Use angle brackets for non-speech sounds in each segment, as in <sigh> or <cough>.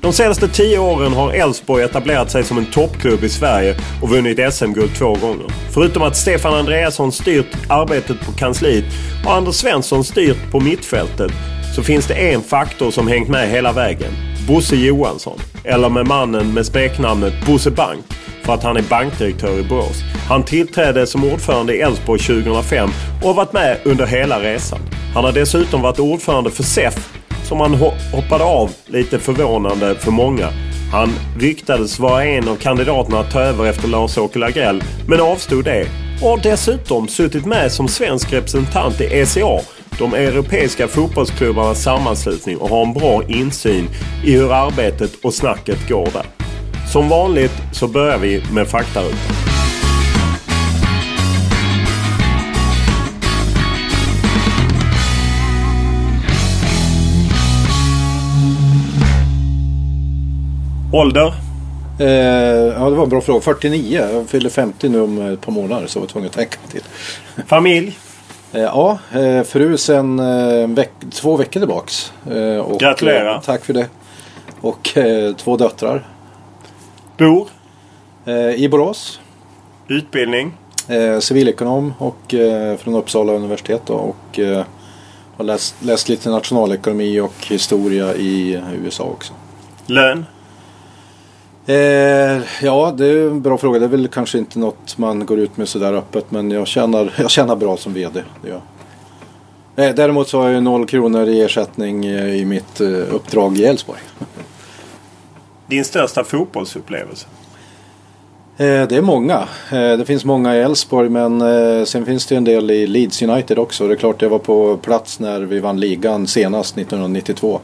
De senaste tio åren har Elfsborg etablerat sig som en toppklubb i Sverige och vunnit SM-guld två gånger. Förutom att Stefan Andreasson styrt arbetet på kansliet och Anders Svensson styrt på mittfältet så finns det en faktor som hängt med hela vägen. Bosse Johansson. Eller med mannen med smeknamnet Bosse Bank för att han är bankdirektör i Borås. Han tillträdde som ordförande i Elfsborg 2005 och har varit med under hela resan. Han har dessutom varit ordförande för SEF som han hoppade av lite förvånande för många. Han ryktades vara en av kandidaterna att ta över efter Lars-Åke Lagrell men avstod det. Och har dessutom suttit med som svensk representant i ECA, de europeiska fotbollsklubbarnas sammanslutning och har en bra insyn i hur arbetet och snacket går där. Som vanligt så börjar vi med faktarutan. Ålder? Eh, ja, det var en bra fråga. 49. Jag fyller 50 nu om ett par månader så jag var tvungen att tänka till. Familj? Eh, ja, eh, fru sen eh, veck två veckor tillbaks. Eh, och, Gratulerar. Tack för det. Och två döttrar. Bor? I Borås. Utbildning? Eh, civilekonom och eh, från Uppsala universitet då, och eh, har läst, läst lite nationalekonomi och historia i USA också. Lön? Eh, ja, det är en bra fråga. Det är väl kanske inte något man går ut med sådär öppet men jag tjänar, <laughs> jag tjänar bra som VD. Det gör. Eh, däremot så har jag noll kronor i ersättning eh, i mitt eh, uppdrag i Elfsborg. <laughs> Din största fotbollsupplevelse? Eh, det är många. Det finns många i Elfsborg men sen finns det en del i Leeds United också. Det är klart jag var på plats när vi vann ligan senast 1992.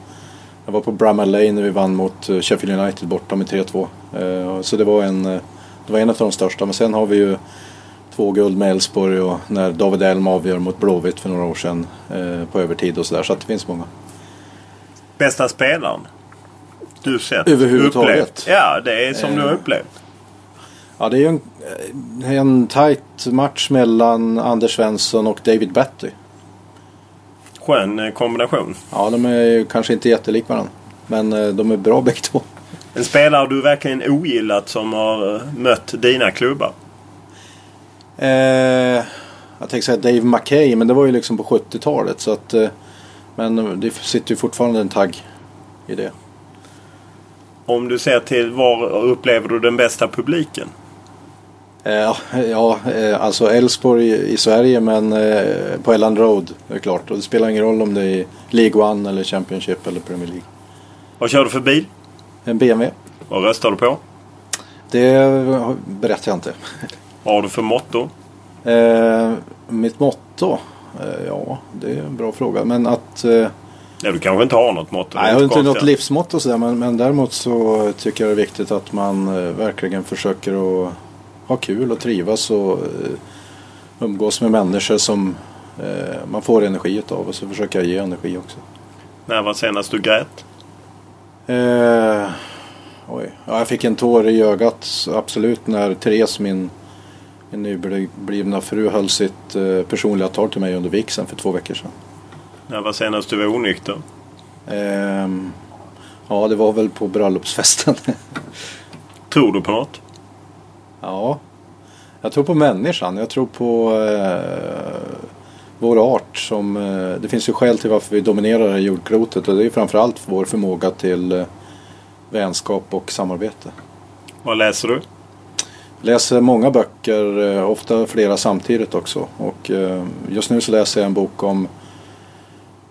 Jag var på Bramall Lane när vi vann mot eh, Sheffield United borta med 3-2. Eh, Så det var, en, eh, det var en av de största. Men sen har vi ju två guld med Elfsborg och när David Elm avgör mot Blåvitt för några år sedan eh, på övertid och sådär. Så att det finns många. Bästa spelaren? Du sett? Överhuvudtaget? Upplevt? Ja, det är som du har Eh. upplevt. Ja, det är ju en, en tight match mellan Anders Svensson och David Batty. Skön eh, kombination. Ja, de är ju kanske inte jättelik varandra. Men eh, de är bra bägge två. En spelare du verkligen ogillat som har eh, mött dina klubbar? Eh, jag tänkte säga Dave McKay, men det var ju liksom på 70-talet. Så att, eh, men det sitter ju fortfarande en tagg i det. Om du ser till var upplever du den bästa publiken? Eh, ja, eh, alltså Elfsborg i, Sverige men eh, på Elland Road är klart. Och det spelar ingen roll om det är League One eller Championship eller Premier League. Vad kör du för bil? En BMW. Vad röstar du på? Det berättar jag inte. Vad har du för motto? Eh, mitt motto? Eh, ja, det är en bra fråga. Men att... Eh, Ja, du kanske inte har något motto? nej, jag har inte konstigt. något livsmotto sådär. Men, men däremot så tycker jag det är viktigt att man verkligen försöker att ha kul och trivas och eh, umgås med människor som eh, man får energi utav. Och så försöker jag ge energi också. När var senast du grät? Eh, oj. Ja, jag fick en tår i ögat absolut när Therese, min, Min nyblivna fru höll sitt eh, personliga tal till mig under vigseln för två veckor sedan. När var senast du var onykter? Ehm, ja, det var väl på bröllopsfesten. <laughs> Tror du på något? Ja, jag tror på människan. Jag tror på eh, vår art. Som, eh, det finns ju skäl till varför vi dominerar det här jordklotet och det är framförallt vår förmåga till eh, vänskap och samarbete. Vad läser du? läser många böcker, eh, ofta flera samtidigt också. Och eh, just nu så läser jag en bok om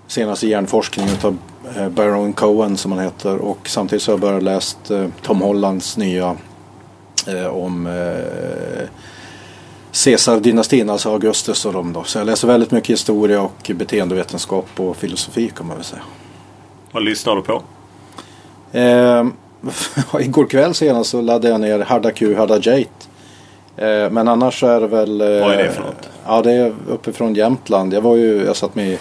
senaste hjärnforskning av eh, Baron Cohen som han heter. Och samtidigt så har jag börjat läst Tom Hollands nya om Caesar-dynastin, alltså Augustus och dem då. Så jag läser väldigt mycket historia och beteendevetenskap och filosofi kan man väl säga. Vad lyssnar du på? Eh, <laughs> igår kväll senast så laddade jag ner Harda Q, Harda Jate. Eh, men annars så är det väl... Eh, Vad är det för något? Ja, det är uppifrån Jämtland. Jag var ju, jag satt med i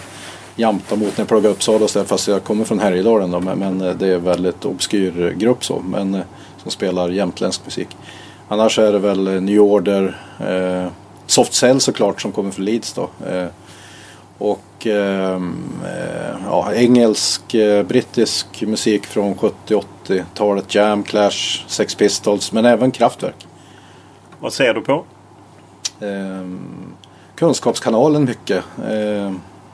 Jämta mot när jag pluggade Uppsala och fast jag kommer från Härjedalen då. Men, eh, det är väldigt obskyr grupp så. Men eh, som spelar jämtländsk musik. Annars är det väl eh, New Order, eh, Soft Cell såklart som kommer från Leeds då. Eh, och ehm, eh, ja, engelsk, eh, brittisk musik från 70-80-talet. Jam, Clash, Sex Pistols men även Kraftwerk. Vad ser du på? Eh, kunskapskanalen mycket.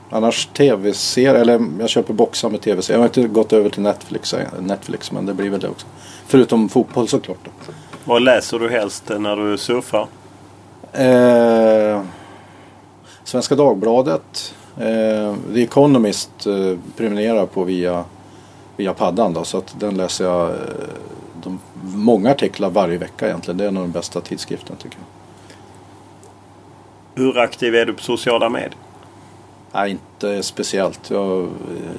Annars tv-serier, eller jag köper boxar med tv-serier. Jag har inte gått över till Netflix, Netflix men det blir väl det också. Förutom fotboll såklart. Då. Vad läser du helst när du surfar? Eh, Svenska Dagbladet. Eh, The Economist eh, prenumererar på via, via paddan då, så att den läser jag eh, de, många artiklar varje vecka egentligen. Det är nog den bästa tidskriften tycker jag. Hur aktiv är du på sociala medier? Nej, inte speciellt. Jag,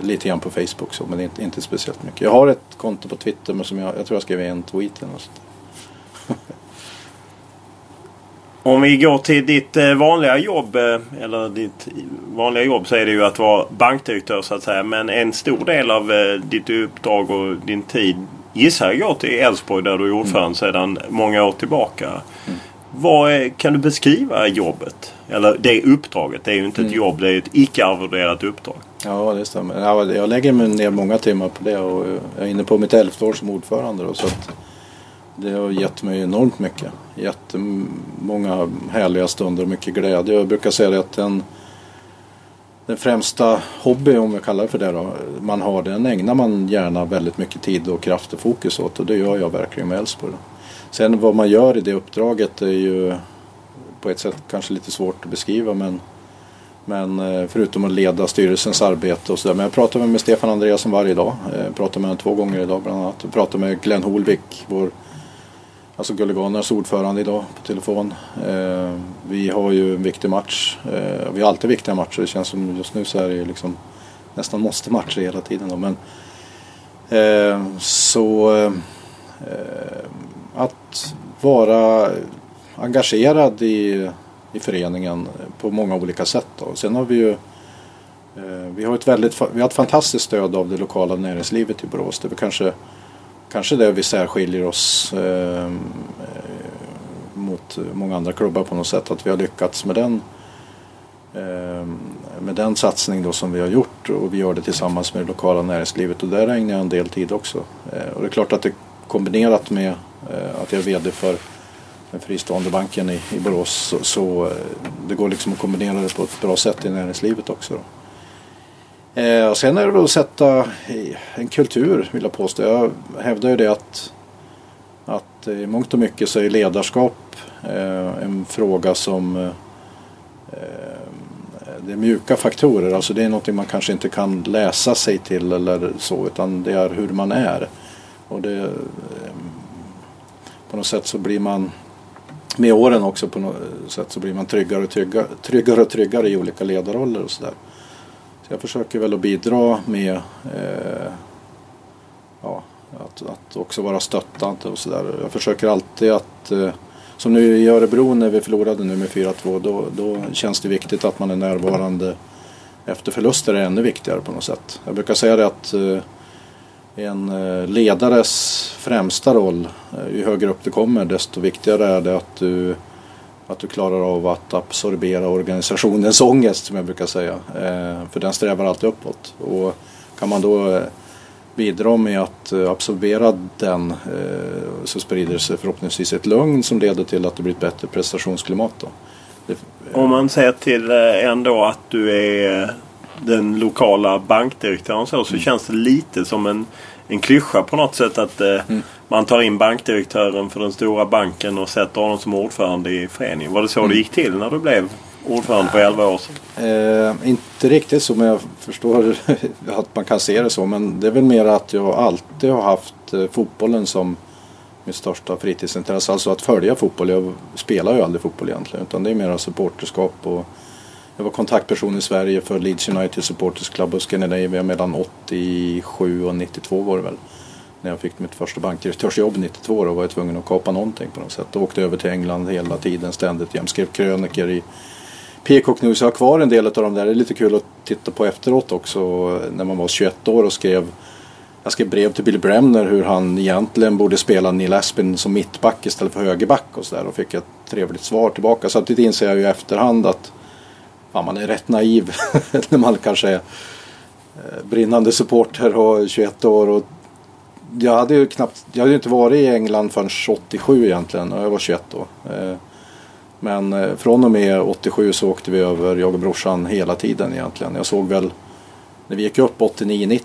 lite grann på Facebook så, men inte, inte speciellt mycket. Jag har ett konto på Twitter men som jag, jag tror jag skrev en tweet eller något sånt. <laughs> Om vi går till ditt eh, vanliga jobb, eh, eller ditt vanliga jobb så är det ju att vara bankdirektör så att säga. Men en stor del av eh, ditt uppdrag och din tid gissar jag går till Elfsborg där du är ordförande mm. sedan många år tillbaka. Mm. Vad kan du beskriva jobbet? Eller det uppdraget. Det är ju inte mm. ett jobb, det är ett icke-arvoderat uppdrag. Ja, det stämmer. Jag lägger ner många timmar på det och jag är inne på mitt elfte år som ordförande. Då, så att det har gett mig enormt mycket. Jättemånga härliga stunder och mycket glädje. Jag brukar säga att den, den främsta hobby, om jag kallar det för det då, man har den ägnar man gärna väldigt mycket tid och kraft och fokus åt och det gör jag verkligen med Elfsborg. Sen vad man gör i det uppdraget är ju på ett sätt kanske lite svårt att beskriva men men eh, förutom att leda styrelsens arbete och sådär. Men jag pratar med Stefan Andreasson varje dag. Jag pratar med honom två gånger idag bland annat. Jag pratar med Glenn Holvik, vår alltså Gulliganernas ordförande idag på telefon. Eh, vi har ju en viktig match. Eh, vi har alltid viktiga matcher. Det känns som just nu så är det liksom nästan måste matcher hela tiden. Då. Men, eh, så eh, att vara engagerad i, i föreningen på många olika sätt. Då. Sen har vi ju eh, vi har, ett väldigt, vi har ett fantastiskt stöd av det lokala näringslivet i Borås. Det är kanske kanske det vi särskiljer oss ehm, eh, mot många andra klubbar på något sätt. Att vi har lyckats med den, eh, med den satsning då som vi har gjort och vi gör det tillsammans med det lokala näringslivet och där ägnar jag en del tid också. Eh, och det är klart att det kombinerat med Eh, att jag är VD för den fristående banken i, i Borås så, så eh, det går liksom att kombinera det på ett bra sätt i näringslivet också. Då. Eh, och sen är det väl att sätta en kultur vill jag påstå. Jag hävdar ju det att, att i mångt och mycket så är ledarskap eh, en fråga som eh, eh, det är mjuka faktorer. Alltså det är någonting man kanske inte kan läsa sig till eller så utan det är hur man är. Och det, på något sätt så blir man med åren också på något sätt så blir man tryggare och tryggare, tryggare, och tryggare i olika ledarroller och sådär jag försöker väl att bidra med eh, ja, att, att också vara stöttande och sådär. Jag försöker alltid att eh, som nu i Örebro när vi förlorade nu med 4-2 då, då känns det viktigt att man är närvarande efter förluster är ännu viktigare på något sätt. Jag brukar säga det att eh, en eh, ledares främsta roll, eh, ju högre upp du kommer desto viktigare är det att du Att du klarar av att absorbera organisationens <laughs> ångest som jag brukar säga. Eh, för den strävar alltid uppåt. Och kan man då bidra med att absorbera den så sprider sig förhoppningsvis ett lugn som leder till att det blir ett bättre prestationsklimat. Då. Om man ser till ändå att du är den lokala bankdirektören så, så mm. känns det lite som en, en klyscha på något sätt att mm. man tar in bankdirektören för den stora banken och sätter honom som ordförande i föreningen. Var det så mm. det gick till när du blev ordförande för 11 år sedan? Eh, inte riktigt så men jag förstår <laughs> att man kan se det så. Men det är väl mer att jag alltid har haft eh, fotbollen som mitt största fritidsintresse. Alltså att följa fotboll. Jag spelar ju aldrig fotboll egentligen. Utan det är mer supporterskap. Och jag var kontaktperson i Sverige för Leeds United Supporters Club of Scandinavia mellan 87 och 92 var det väl. När jag fick mitt första bankdirektörsjobb 92 då var jag tvungen att kapa någonting på något sätt. Då åkte över till England hela tiden ständigt. Jag skrev kröniker i Peacock News. Jag har kvar en del av de där. Det är lite kul att titta på efteråt också. När man var 21 år och skrev jag skrev brev till Billy Bremner hur han egentligen borde spela Neil Aspin som mittback istället för högerback och sådär. Och fick ett trevligt svar tillbaka. Samtidigt inser jag ju i efterhand att ja, man är rätt naiv <laughs> när man kanske är eh, brinnande supporter och 21 år. Och jag hade ju knappt, jag hade ju inte varit i England förrän 87 egentligen och jag var 21 då. Eh, men eh, från och med 87 så åkte vi över, jag och brorsan, hela tiden egentligen. Jag såg väl när vi gick upp 89-90,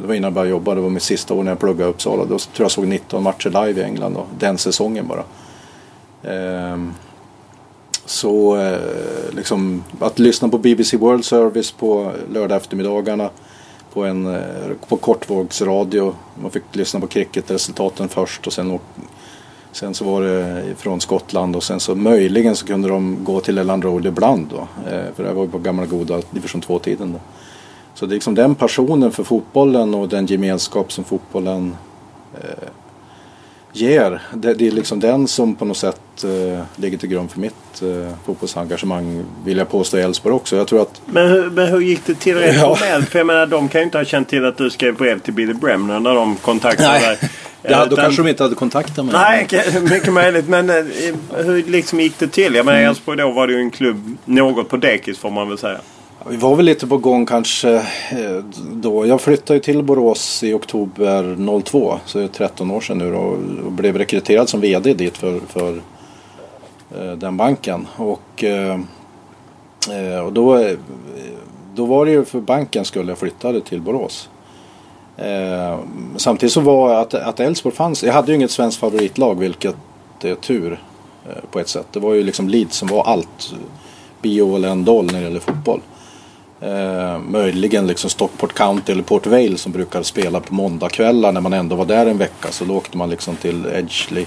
det var innan jag började jobba, det var mitt sista år när jag pluggade i Uppsala. Då tror jag såg 19 matcher live i England då, den säsongen bara. Ehm, så eh, liksom, att lyssna på BBC World Service på lördag eftermiddagarna på, en, eh, på kortvågsradio. Man fick lyssna på cricketresultaten först och sen, sen så var det från Skottland och sen så möjligen så kunde de gå till Elland Road ibland då. Eh, för det var ju på gamla goda division 2-tiden då. Så det är liksom den passionen för fotbollen och den gemenskap som fotbollen eh, ger. Det, det, är liksom den som på något sätt eh, ligger till grund för mitt eh, fotbollsengagemang vill jag påstå i Elfsborg också. Jag tror att... men, hur, men hur gick det till rent ja. formellt? För jag menar de kan ju inte ha känt till att du skrev brev till Billy Bremner när de kontaktade dig. <laughs> Ja, då kanske de inte hade kontaktat mig. Nej, <laughs> mycket möjligt. Men eh, hur liksom gick det till? Jag menar mm. Elfsborg då var det ju en klubb, något på dekis får man väl säga. Vi var väl lite på gång kanske eh, då. Jag flyttade till Borås i oktober 02, så det är 13 år sedan nu då, och blev rekryterad som VD dit för, för eh, den banken. Och, eh, och då, då var det ju för banken skulle jag flyttade till Borås. Samtidigt så var att, att Elfsborg fanns, jag hade ju inget svenskt favoritlag vilket är tur på ett sätt. Det var ju liksom Leeds som var allt. Bio eller en doll när det gäller fotboll. Eh, möjligen liksom Stockport County eller Port Vale som brukar spela på måndagkvällar när man ändå var där en vecka. Så då åkte man liksom till Edgeley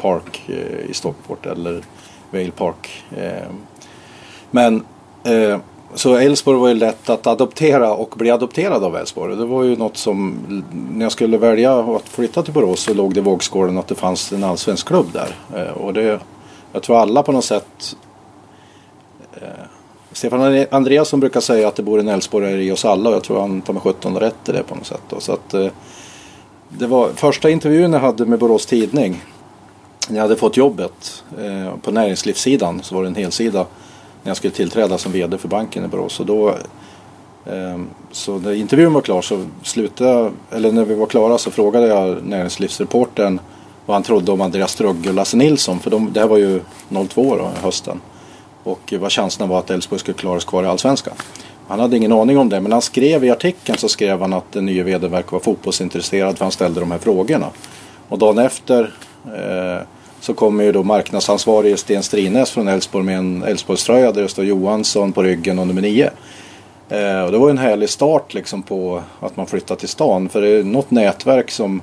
Park eh, i Stockport eller Vale Park. Eh, men eh, så Älvsborg var ju lätt att adoptera och bli adopterad av Älvsborg. Det var ju något som, när jag skulle välja att flytta till Borås så låg det i vågskålen att det fanns en allsvensk klubb där. Eh, och det, jag tror alla på något sätt eh, Stefan Andreasson brukar säga att det bor en Älvsborgare i oss alla och jag tror han tar med 17 rätt i det på något sätt. Då. Så att, eh, det var första intervjun jag hade med Borås Tidning. När jag hade fått jobbet eh, på näringslivssidan så var det en helsida när jag skulle tillträda som VD för banken i Borås. Och då, eh, så när intervjun var klar så slutade eller när vi var klara så frågade jag näringslivsreportern vad han trodde om Andreas Strugge och Lasse Nilsson. För de, det här var ju 02 då, hösten och vad chanserna var att Elfsborg skulle klara sig kvar i Allsvenskan. Han hade ingen aning om det men han skrev i artikeln så skrev han att den nya vd verkar vara fotbollsintresserad för han ställde de här frågorna. Och dagen efter eh, så kommer ju då marknadsansvarige Sten Strines från Elfsborg med en Elfsborgströja där det står Johansson på ryggen och nummer nio. Eh, och det var en härlig start liksom på att man flyttar till stan för det är något nätverk som,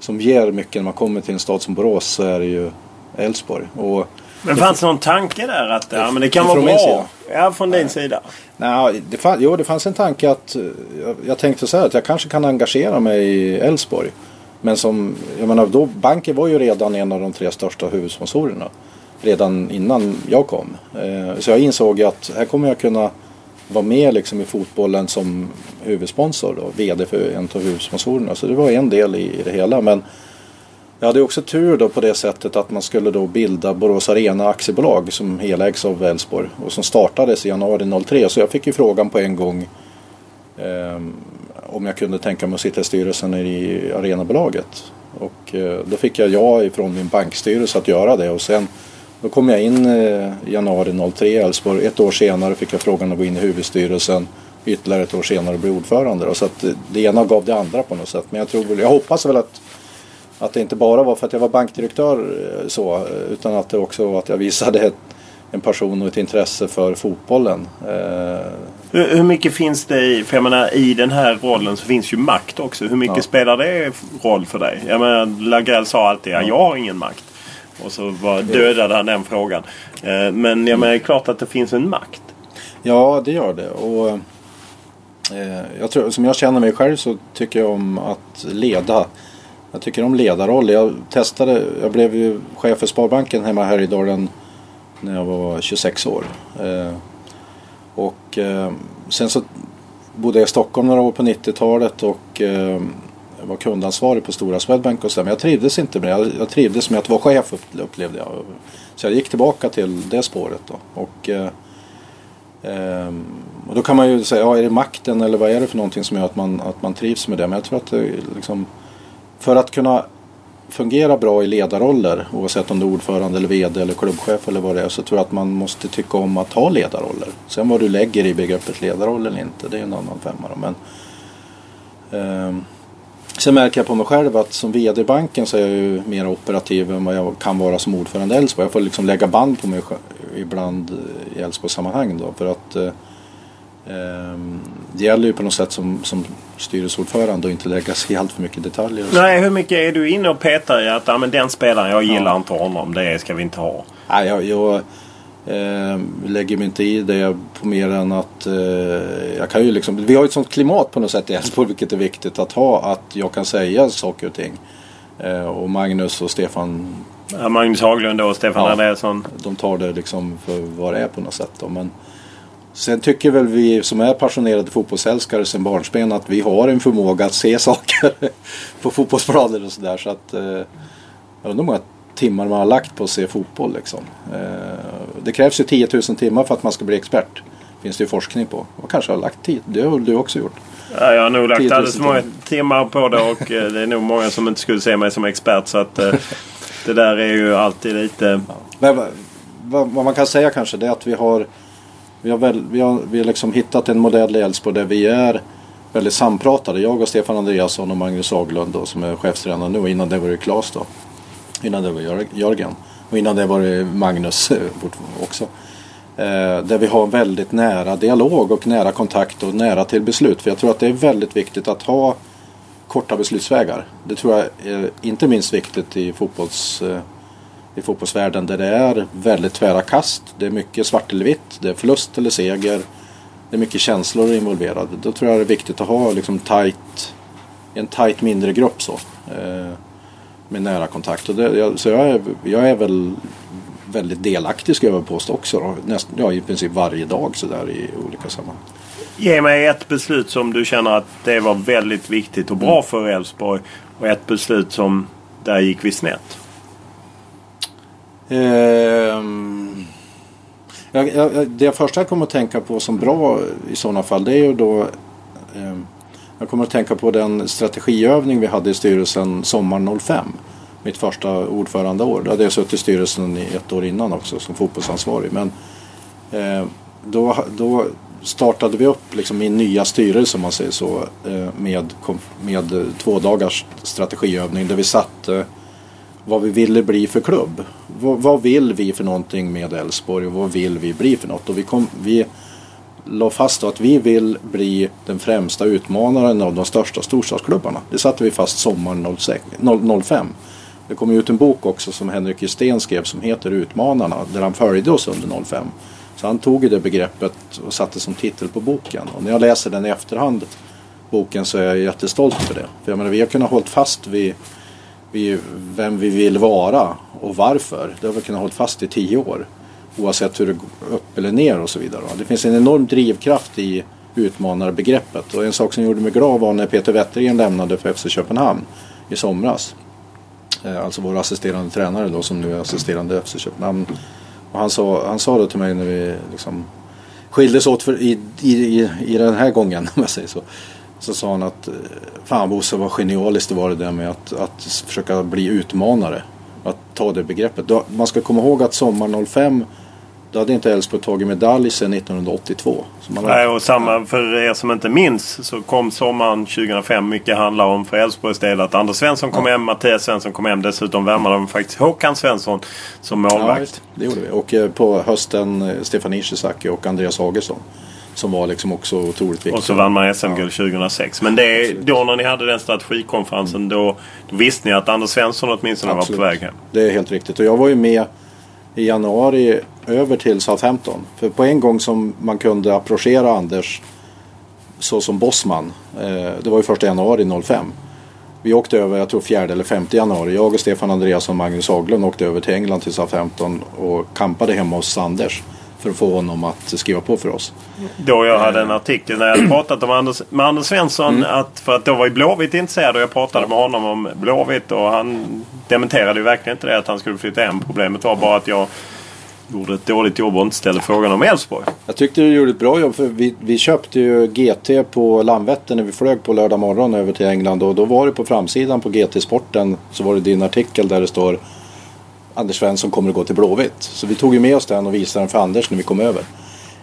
som ger mycket när man kommer till en stad som Borås så är det ju Elfsborg. Men fanns det någon tanke där att ja, men det kan vara bra? Ja, från din sida. Nej, det fann, jo, det fanns en tanke att jag, jag tänkte så här att jag kanske kan engagera mig i Elfsborg. Men som, jag menar, då, banken var ju redan en av de tre största huvudsponsorerna. Redan innan jag kom. Eh, så jag insåg att här kommer jag kunna vara med liksom i fotbollen som huvudsponsor. Då, VD för en av huvudsponsorerna. Så det var en del i, i det hela. Men jag hade också tur då på det sättet att man skulle då bilda Borås Arena aktiebolag som helägs av Elfsborg och som startades i januari 03. Så jag fick ju frågan på en gång eh, om jag kunde tänka mig att sitta i styrelsen i Arenabolaget. Och eh, då fick jag ja ifrån min bankstyrelse att göra det och sen då kom jag in eh, i januari 03 i Elfsborg. Ett år senare fick jag frågan att gå in i huvudstyrelsen. Ytterligare ett år senare bli ordförande. Så att eh, det ena gav det andra på något sätt. Men jag, tror, jag hoppas väl att, att det inte bara var för att jag var bankdirektör eh, så. Utan att det också var att jag visade ett, en passion och ett intresse för fotbollen. Hur, hur, mycket finns det i, för jag menar i den här rollen så finns ju makt också. Hur mycket ja. spelar det roll för dig? Jag menar Lagrell sa alltid att ja. jag har ingen makt. Och så var, dödade han den frågan. Eh, men jag menar, det är klart att det finns en makt. Ja, det gör det. Och, eh, jag tror, som jag känner mig själv så tycker jag om att leda. Jag tycker om ledarroll. Jag testade, jag blev ju chef för Sparbanken hemma här i Dalen när jag var 26 år. Eh, och eh, sen så bodde jag i Stockholm några år på 90-talet och eh, var kundansvarig på stora Swedbank och så Men jag trivdes inte med det. Jag, trivdes med att vara chef upplevde jag. Så jag gick tillbaka till det spåret då. Och, eh, eh, och då kan man ju säga, ja är det makten eller vad är det för någonting som gör att man, att man trivs med det? Men jag tror att det liksom, för att kunna fungera bra i ledarroller oavsett om du är ordförande eller VD eller klubbchef eller vad det är så tror jag att man måste tycka om att ha ledarroller. Sen vad du lägger i begreppet ledarroll eller inte det är en annan femma. Men, eh, Sen märker jag på mig själv att som VD i banken så är jag ju mer operativ än vad jag kan vara som ordförande i Elfsborg. Jag får liksom lägga band på mig ibland i Elfsborgs sammanhang då för att eh, det gäller ju på något sätt som, som styrelseordförande att inte lägga sig i allt för mycket detaljer. Nej, hur mycket är du inne och petar i att ja, men den spelaren, jag gillar ja. inte honom, det ska vi inte ha? Nej, jag, jag Eh, lägger mig inte i det på mer än att eh, jag kan ju liksom, vi har ju ett sånt klimat på något sätt i Älvsborg vilket är viktigt att ha. Att jag kan säga saker och ting. Eh, och Magnus och Stefan ja, Magnus Haglund och Stefan ja, Andreasson. De tar det liksom för vad det är på något sätt. Då. Men sen tycker väl vi som är passionerade fotbollsälskare sen barnsben att vi har en förmåga att se <laughs> saker på fotbollsplanen och sådär. Så att, eh, jag undrar hur många timmar man har lagt på att se fotboll. Liksom. Eh, det krävs ju 10 000 timmar för att man ska bli expert. finns det ju forskning på. Och kanske har lagt tid. Det har du också gjort. Ja, jag har nog lagt alldeles för många timmar på det och eh, det är nog många som inte skulle se mig som expert. Så att eh, det där är ju alltid lite... Ja. Men, vad, vad, man kan säga kanske det är att vi har vi har, väl, vi har, vi har liksom hittat en modell i Älvsborg där vi är väldigt sampratade. Jag och Stefan Andreasson och Magnus Haglund då, som är chefstränare nu. Innan det var det Klas då. Innan det var Jörgen. Och innan det var det Magnus eh, också. Eh, där vi har väldigt nära dialog och nära kontakt och nära till beslut. För jag tror att det är väldigt viktigt att ha korta beslutsvägar. Det tror jag är inte minst viktigt i, fotbolls, eh, i fotbollsvärlden där det är väldigt tvära kast. Det är mycket svart eller vitt. Det är förlust eller seger. Det är mycket känslor involverade. Då tror jag det är viktigt att ha liksom tight, en tajt mindre grupp. så med nära kontakt. Och det, så jag är, jag är väl väldigt delaktig ska jag väl påstå också. Då. Näst, ja, I princip varje dag sådär i olika sammanhang. Ge mig ett beslut som du känner att det var väldigt viktigt och bra mm. för Elfsborg. Och ett beslut som där gick vi snett. Um, jag, jag, det första jag kommer att tänka på som bra i sådana fall det är ju då eh, jag kommer att tänka på den strategiövning vi hade i styrelsen sommaren 05. Mitt första ordförandeår. Då hade jag suttit i styrelsen i ett år innan också som fotbollsansvarig. Men eh, då, då startade vi upp liksom min nya styrelse om man säger så eh, med, med två dagars strategiövning där vi satte vad vi ville bli för klubb. Vad, vad vill vi för någonting med Elfsborg och vad vill vi bli för något? Och vi, kom, vi la fast att vi vill bli den främsta utmanaren av de största storstadsklubbarna. Det satte vi fast sommaren 05. Det kom ut en bok också som Henrik Justén skrev som heter Utmanarna där han följde oss under 05. Så han tog det begreppet och satte som titel på boken. Och när jag läser den i efterhand, boken, så är jag jättestolt för det. För jag menar, vi har kunnat hålla fast vid, vi, vem vi vill vara och varför. Det har vi kunnat hålla fast i tio år. Oavsett hur det går upp eller ner och så vidare. Det finns en enorm drivkraft i utmanarbegreppet. Och en sak som gjorde mig glad var när Peter Wettergren lämnade för FC Köpenhamn i somras. Eh, alltså vår assisterande tränare då som nu är assisterande FC Köpenhamn. Och han sa, han sa det till mig när vi liksom skildes åt för, i, i, i, i den här gången <laughs> om jag säger så. Så sa han att fan Bosse vad genialiskt det var det där med att, att försöka bli utmanare. Att ta det begreppet. Man ska komma ihåg att sommar 05 då hade inte Elfsborg tagit medalj sedan 1982. Nej, och samma för er som inte minns så kom sommaren 2005 mycket handla om för Elfsborgs del att Anders Svensson kom ja. hem, Mattias Svensson kom hem. Dessutom värmade de faktiskt Håkan Svensson som målvakt. Ja, det gjorde vi. Och eh, på hösten eh, Stefan Ishizaki och Andreas Hagesson. Som var liksom också otroligt viktigt. Och så vann man SM-guld ja. 2006. Men det, då när ni hade den strategikonferensen mm. då, då, visste ni att Anders Svensson åtminstone Absolut. var på väg hem. Det är helt riktigt. Och jag var ju med i januari över till Southampton. För på en gång som man kunde approchera Anders så som bossman. Eh, det var ju första januari 05. Vi åkte över, jag tror 4 eller 5 januari. Jag och Stefan Andreasson och Magnus Haglund åkte över till England till Southampton och kampade hemma hos Anders för att få honom att skriva på för oss. Då jag hade en artikel när jag hade pratat om Anders, med Anders Svensson. Mm. Att, för att då var ju Blåvitt intresserad och jag pratade med honom om Blåvitt. Och han dementerade ju verkligen inte det att han skulle flytta hem. Problemet var bara att jag gjorde ett dåligt jobb och inte ställde frågan om Elfsborg. Jag tyckte du gjorde ett bra jobb för vi, vi köpte ju GT på Landvetter när vi flög på lördag morgon över till England och då var det på framsidan på GT-sporten så var det din artikel där det står Anders Svensson kommer att gå till Blåvitt. Så vi tog ju med oss den och visade den för Anders när vi kom över.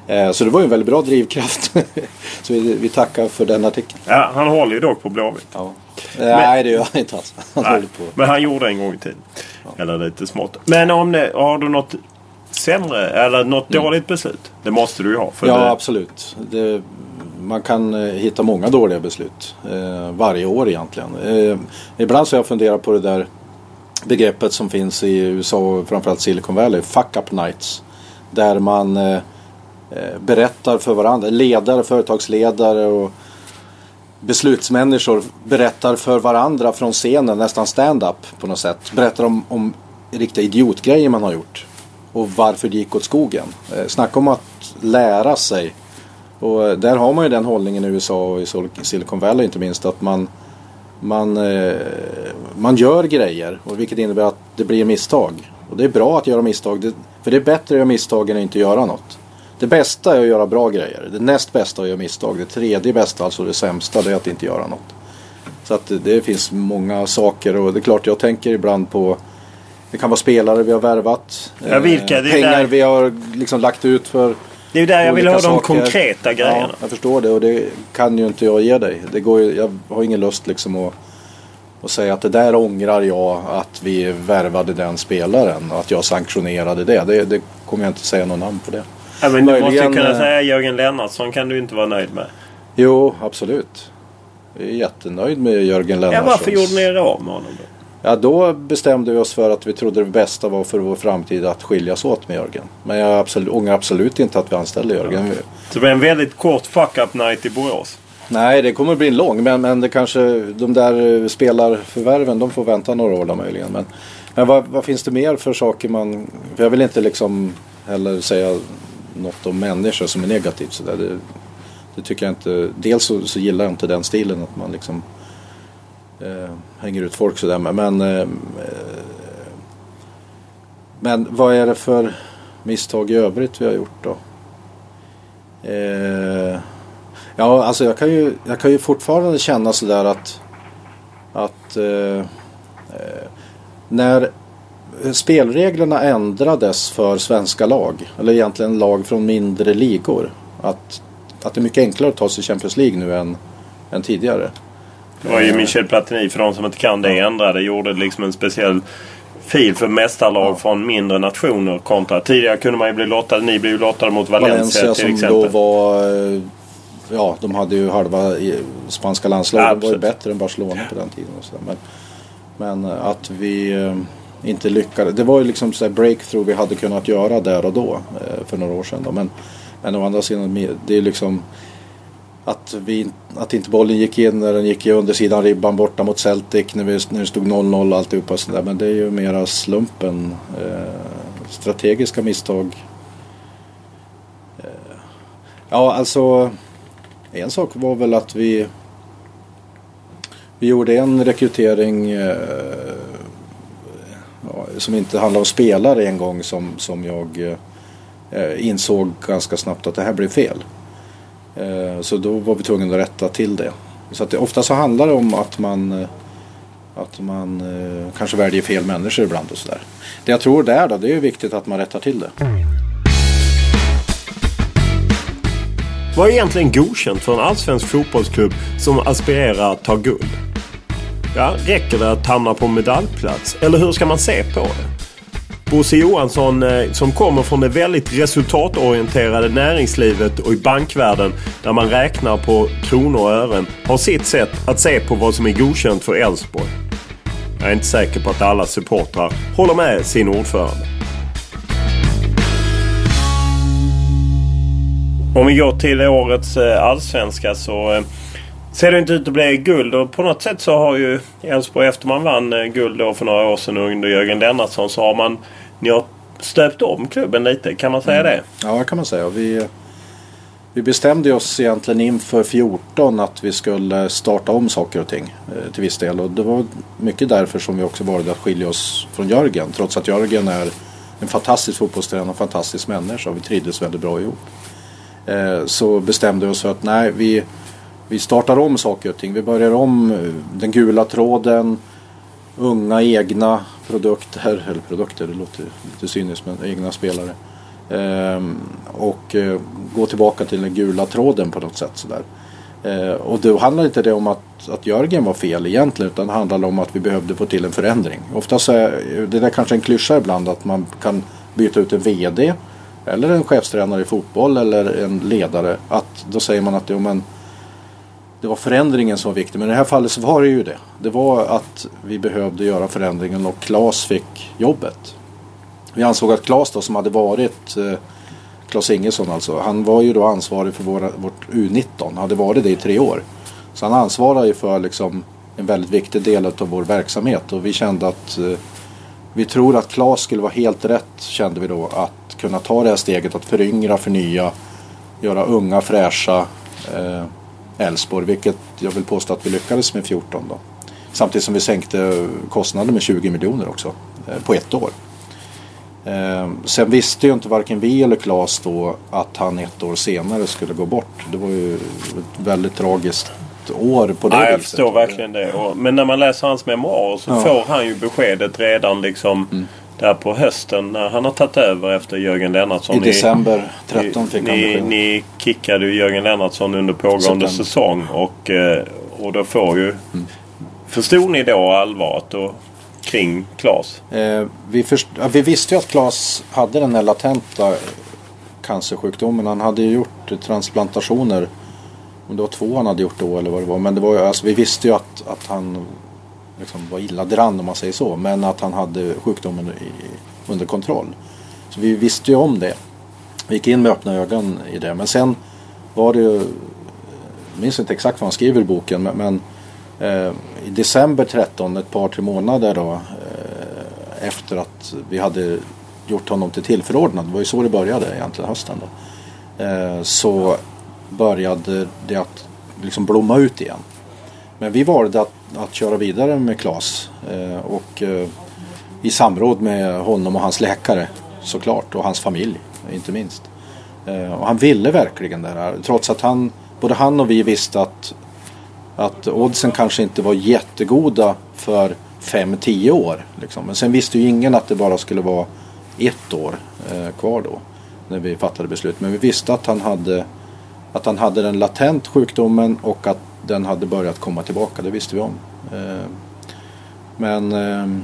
Eh, så det var ju en väldigt bra drivkraft. <laughs> så vi, tackar för den artikeln. Ja, han håller ju dock på Blåvitt. Ja. Nej, det gör han inte alls. Han nej, på. Men han gjorde en gång i tiden. Ja. Eller lite smått. Men om det, har du något sämre eller något mm. dåligt beslut? Det måste du ju ha. ja, det... absolut. Det, man kan eh, hitta många dåliga beslut eh, varje år egentligen. Eh, ibland så har jag funderat på det där begreppet som finns i USA och framförallt Silicon Valley, fuck up nights. Där man eh, eh, berättar för varandra, ledare, företagsledare och beslutsmänniskor berättar för varandra från scenen, nästan stand-up på något sätt. Berättar om, om riktiga idiotgrejer man har gjort och varför det gick åt skogen. Eh, snacka om att lära sig. Och eh, där har man ju den hållningen i USA och i Silicon Valley inte minst att man man, eh, man gör grejer och vilket innebär att det blir misstag. Och det är bra att göra misstag. För det är bättre att göra misstag än att inte göra något. Det bästa är att göra bra grejer. Det näst bästa är att göra misstag. Det tredje bästa, alltså det sämsta, det är att inte göra något. Så att det finns många saker och det är klart jag tänker ibland på det kan vara spelare vi har värvat. Ja, vilka? Eh, pengar där... vi har liksom lagt ut för det är ju där jag vill ha de konkreta grejerna. Ja, jag förstår det och det kan ju inte jag ge dig. Det går ju, jag har ingen lust liksom att, att säga att det där ångrar jag att vi värvade den spelaren. Att jag sanktionerade det. Det, det kommer jag inte säga någon namn på det. Ja, men du måste ju kunna eh, säga Jörgen Lennartsson kan du inte vara nöjd med. Jo, absolut. Jag är jättenöjd med Jörgen Lennartsson. Ja, varför gjorde ni er av med honom då? Ja, då bestämde vi oss för att vi trodde det bästa var för vår framtid att skiljas åt med Jörgen. Men jag absolut, ångrar absolut inte att vi anställde Jörgen. Ja. Så det blir en väldigt kort fuck-up night i Borås? Nej, det kommer bli en lång. Men, men det kanske, de där spelarförvärven, de får vänta några år då möjligen. Men, men vad, vad, finns det mer för saker man... För jag vill inte liksom heller säga något om människor som är negativt. Så där. Det, det tycker jag inte. Dels så, så gillar jag inte den stilen att man liksom eh, hänger ut folk sådär. Men, eh, men vad är det för misstag i övrigt vi har gjort då? Eh, ja, alltså jag kan, ju, jag kan ju fortfarande känna sådär att, att eh, eh när spelreglerna ändrades för svenska lag, eller egentligen lag från mindre ligor, att, att det är mycket enklare att ta sig Champions League nu än, än tidigare. Det var ju Michel Platini, för de som inte kan det, ändrade. Gjorde liksom en speciell fil för mästarlag ja. från mindre nationer kontra tidigare kunde man ju bli lottad. Ni blev ju lottade mot Valencia, Valencia till exempel. Valencia som då var... Eh, ja, de hade ju halva spanska landslaget. Ja, de var ju bättre än Barcelona på den tiden. Och så. Men, men eh, att vi eh, inte lyckades. Det var ju liksom så breakthrough vi hade kunnat göra där och då för några år sedan. Då. Men, men å andra sidan, det är liksom att, vi, att inte bollen gick in när den gick i undersidan ribban borta mot Celtic när, vi, när det stod 0-0 och alltihopa sådär. Men det är ju mera slumpen. Eh, strategiska misstag. Eh, ja, alltså en sak var väl att vi vi gjorde en rekrytering eh, som inte handlade om spelare en gång som, som jag eh, insåg ganska snabbt att det här blev fel. Eh, så då var vi tvungna att rätta till det. Så att det, ofta så handlar det om att man, eh, att man eh, kanske väljer fel människor ibland och sådär. Det jag tror där då, det är viktigt att man rättar till det. Vad är egentligen godkänt för en allsvensk fotbollsklubb som aspirerar att ta guld? Ja, räcker det att hamna på medaljplats? Eller hur ska man se på det? Bosse Johansson eh, som kommer från det väldigt resultatorienterade näringslivet och i bankvärlden där man räknar på kronor och ören har sitt sätt att se på vad som är godkänt för Elfsborg. Jag är inte säker på att alla supportrar håller med sin ordförande. Om vi går till årets eh, allsvenska så eh, ser det inte ut att bli guld. Och på något sätt så har ju Elfsborg efter man vann guld då för några år sedan under Jörgen Lennartsson så har man ni har stöpt om klubben lite. Kan man säga mm. det? Ja, det kan man säga. Vi, vi bestämde oss egentligen inför 14 att vi skulle starta om saker och ting till viss del. Och det var mycket därför som vi också valde att skilja oss från Jörgen. Trots att Jörgen är en fantastisk fotbollstränare och fantastisk människa. Vi trivdes väldigt bra ihop. Eh, så bestämde vi oss för att nej, vi, vi startar om saker och ting. Vi börjar om eh, den gula tråden, unga egna produkter, eller produkter, det låter lite cyniskt men egna spelare. Ehm, och eh, gå tillbaka till den gula tråden på något sätt sådär. Eh, och då handlar inte det om att, att Jörgen var fel egentligen utan det handlar om att vi behövde få till en förändring. Oftast är det där kanske en klyscha ibland att man kan byta ut en VD eller en chefstränare i fotboll eller en ledare att då säger man att jo, men, det var förändringen som var viktig. Men i det här fallet så var det ju det. Det var att vi behövde göra förändringen och Klas fick jobbet. Vi ansåg att Klas då som hade varit eh, Klas Ingesson alltså. Han var ju då ansvarig för våra, vårt U19. Hade varit det i tre år. Så han ansvarar ju för liksom en väldigt viktig del av vår verksamhet. Och vi kände att eh, vi tror att Klas skulle vara helt rätt kände vi då att kunna ta det här steget att föryngra, förnya, göra unga fräscha eh, Elfsborg. Vilket jag vill påstå att vi lyckades med 14 då. Samtidigt som vi sänkte kostnaden med 20 miljoner också eh, på ett år. Eh, sen visste ju inte varken vi eller Claes då att han ett år senare skulle gå bort. Det var ju ett väldigt tragiskt år på det ja, viset. Jag förstår verkligen det. Men när man läser hans memoarer så ja. får han ju beskedet redan liksom mm där på hösten när han har tagit över efter Jörgen Lennartsson. I december 13 fick ni, han Ni kickade ju Jörgen Lennartsson under pågående September. säsong och, eh, och då får ju... Mm. Förstod ni då allvaret och, kring Klas? Eh, vi, först, vi visste ju att Klas hade den här latenta cancersjukdomen. Han hade ju gjort transplantationer. Om det var två han hade gjort då eller vad det var. Men det var, alltså, vi visste ju att, att han liksom var illa däran om man säger så. Men att han hade sjukdomen i, under kontroll. Så vi visste ju om det. Vi gick in med öppna ögon i det. Men sen var det ju, jag minns inte exakt vad han skriver i boken, men, men eh, i december 13, ett par tre månader då, eh, efter att vi hade gjort honom till tillförordnad, det var ju så det började egentligen hösten då, eh, så började det att liksom blomma ut igen. Men vi valde att, att köra vidare med Klas eh, och eh, i samråd med honom och hans läkare såklart och hans familj inte minst. Eh, och han ville verkligen det här trots att han, både han och vi visste att, att oddsen kanske inte var jättegoda för 5-10 år. Liksom. Men sen visste ju ingen att det bara skulle vara ett år kvar då när vi fattade beslut. Men vi visste att han hade, att han hade den latent sjukdomen och att den hade börjat komma tillbaka, det visste vi om. Eh, men eh,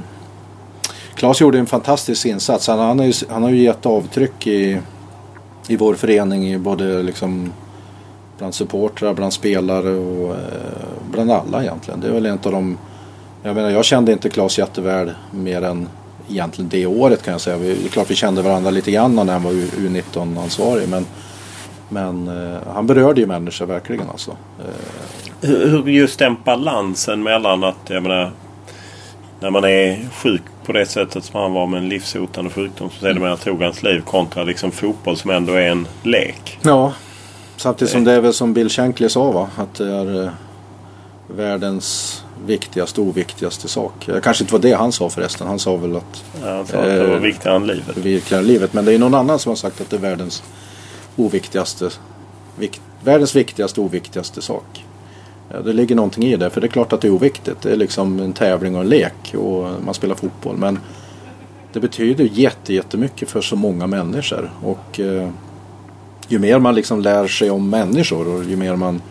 Claes gjorde en fantastisk insats. Han, han, har, ju, han har ju gett avtryck i, i vår förening, både liksom bland supportrar, bland spelare och eh, bland alla egentligen. Det är väl en av de... Jag menar, jag kände inte Claes jätteväl mer än egentligen det året kan jag säga. Det är klart vi kände varandra lite grann när han var U19-ansvarig men, men eh, han berörde ju människor verkligen alltså. Eh, hur just den balansen mellan att, jag menar, när man är sjuk på det sättet som han var med en livshotande sjukdom som sedermera tog hans liv kontra liksom fotboll som ändå är en lek. Ja, samtidigt som det är väl som Bill Shankly sa va, att det är eh, världens viktigaste oviktigaste sak. Det kanske inte var det han sa förresten. Han sa väl att Ja, han sa att det var Eh, viktigare än livet. viktigare än livet. Men det är någon annan som har sagt att det är världens oviktigaste, vik, världens viktigaste oviktigaste sak. Ja, det ligger någonting i det. För det är klart att det är oviktigt. Det är liksom en tävling och en lek och man spelar fotboll. Men det betyder jätte, jättemycket för så många människor. Och eh, ju mer man liksom lär sig om människor och ju mer man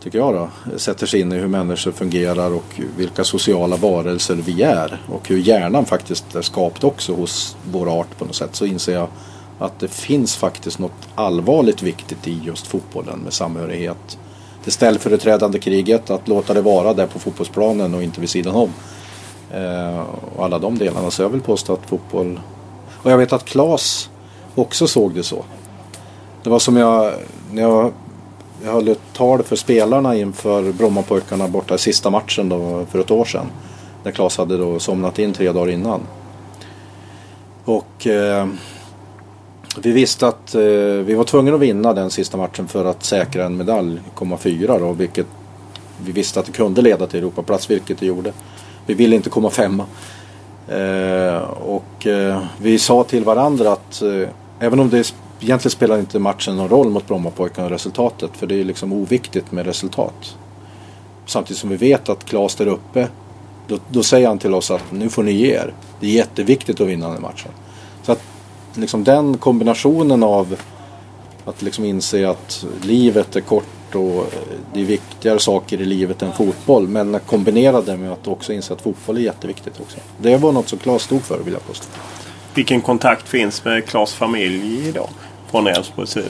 tycker jag då, sätter sig in i hur människor fungerar och vilka sociala varelser vi är och hur hjärnan faktiskt är skapt också hos vår art på något sätt så inser jag att det finns faktiskt något allvarligt viktigt i just fotbollen med samhörighet. Det ställföreträdande kriget, att låta det vara där på fotbollsplanen och inte vid sidan om. Eh, och alla de delarna. Så jag vill påstå att fotboll... Och jag vet att Klas också såg det så. Det var som jag, när jag, jag höll ett tal för spelarna inför Brommapojkarna borta i sista matchen då för ett år sedan. När Klas hade då somnat in tre dagar innan. Och eh, vi visste att eh, vi var tvungna att vinna den sista matchen för att säkra en medalj, komma fyra då, vilket vi visste att det kunde leda till Europaplats, vilket det gjorde. Vi ville inte komma femma. Eh, och eh, vi sa till varandra att eh, även om det egentligen spelar inte matchen någon roll mot Brommapojkarna och resultatet, för det är liksom oviktigt med resultat. Samtidigt som vi vet att Klas där uppe, då, då säger han till oss att nu får ni ge er. Det är jätteviktigt att vinna den matchen. Så att liksom den kombinationen av att liksom inse att livet är kort och det är viktigare saker i livet än fotboll. Men kombinera det med att också inse att fotboll är jätteviktigt också. Det var något som Klas stod för vill jag påstå. Vilken kontakt finns med Klas familj idag? Från Älvsborgs sida.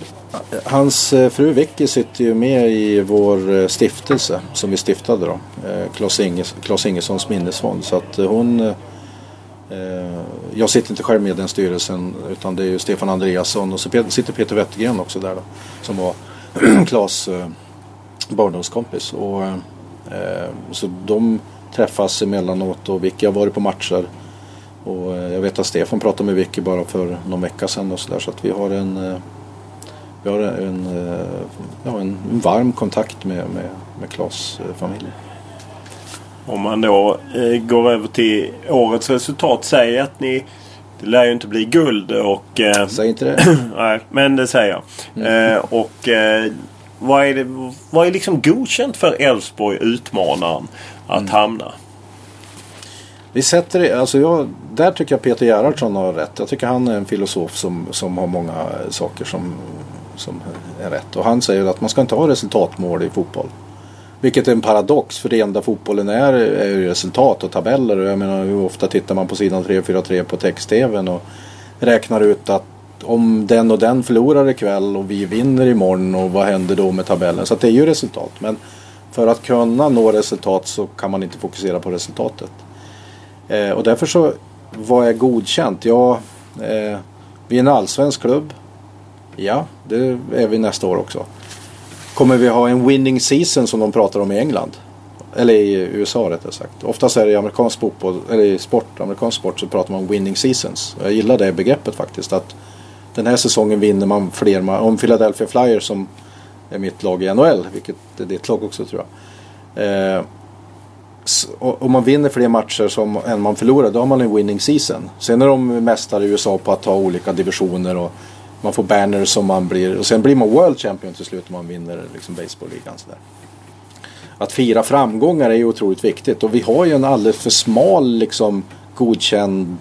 Hans eh, fru Vicky sitter ju med i vår eh, stiftelse som vi stiftade då. eh, Claes, Claes Ingessons minnesfond. Så att eh, hon... Eh, jag sitter inte själv med i den styrelsen utan det är ju Stefan Andreasson och så sitter Peter Wettergren också där då. Som var <clears throat> Klas eh, barndomskompis. Och, eh, så de träffas emellanåt och Vicky har varit på matcher. Och jag vet att Stefan pratade med Vicky bara för någon vecka sedan och så där. Så att vi har en vi har en, ja, en varm kontakt med, med, med Klas familj. Om man då eh, går över till årets resultat. Säger att ni... Det lär ju inte bli guld och... Eh, Säg inte det. <clears throat> nej, men det säger jag. Eh, och eh, vad är det... Vad är liksom godkänt för Elfsborg utmanaren att hamna? Vi sätter det, alltså jag, där tycker jag Peter Gerhardsson har rätt. Jag tycker han är en filosof som, som har många saker som, som är rätt. Och han säger att man ska inte ha resultatmål i fotboll. Vilket är en paradox för det enda fotbollen är är ju resultat och tabeller. Och jag menar hur ofta tittar man på sidan 343 på text-tvn och räknar ut att om den och den förlorar ikväll och vi vinner imorgon och vad händer då med tabellen. Så att det är ju resultat. Men för att kunna nå resultat så kan man inte fokusera på resultatet. Eh, och därför så, vad är godkänt? Ja, eh, vi är en allsvensk klubb. Ja, det är vi nästa år också. Kommer vi ha en winning season som de pratar om i England? Eller i USA rättare sagt. Oftast är det i amerikansk fotboll, eller i sport, amerikansk sport så pratar man om winning seasons. Jag gillar det begreppet faktiskt. Att den här säsongen vinner man fler Om Philadelphia Flyers som är mitt lag i NHL, vilket är ditt lag också tror jag. Eh, om man vinner fler matcher som, än man förlorar, då har man en winning season. Sen är de mästare i USA på att ta olika divisioner och man får banners som man blir. Och sen blir man world champion till slut om man vinner liksom baseballligan. Att fira framgångar är ju otroligt viktigt och vi har ju en alldeles för smal liksom godkänd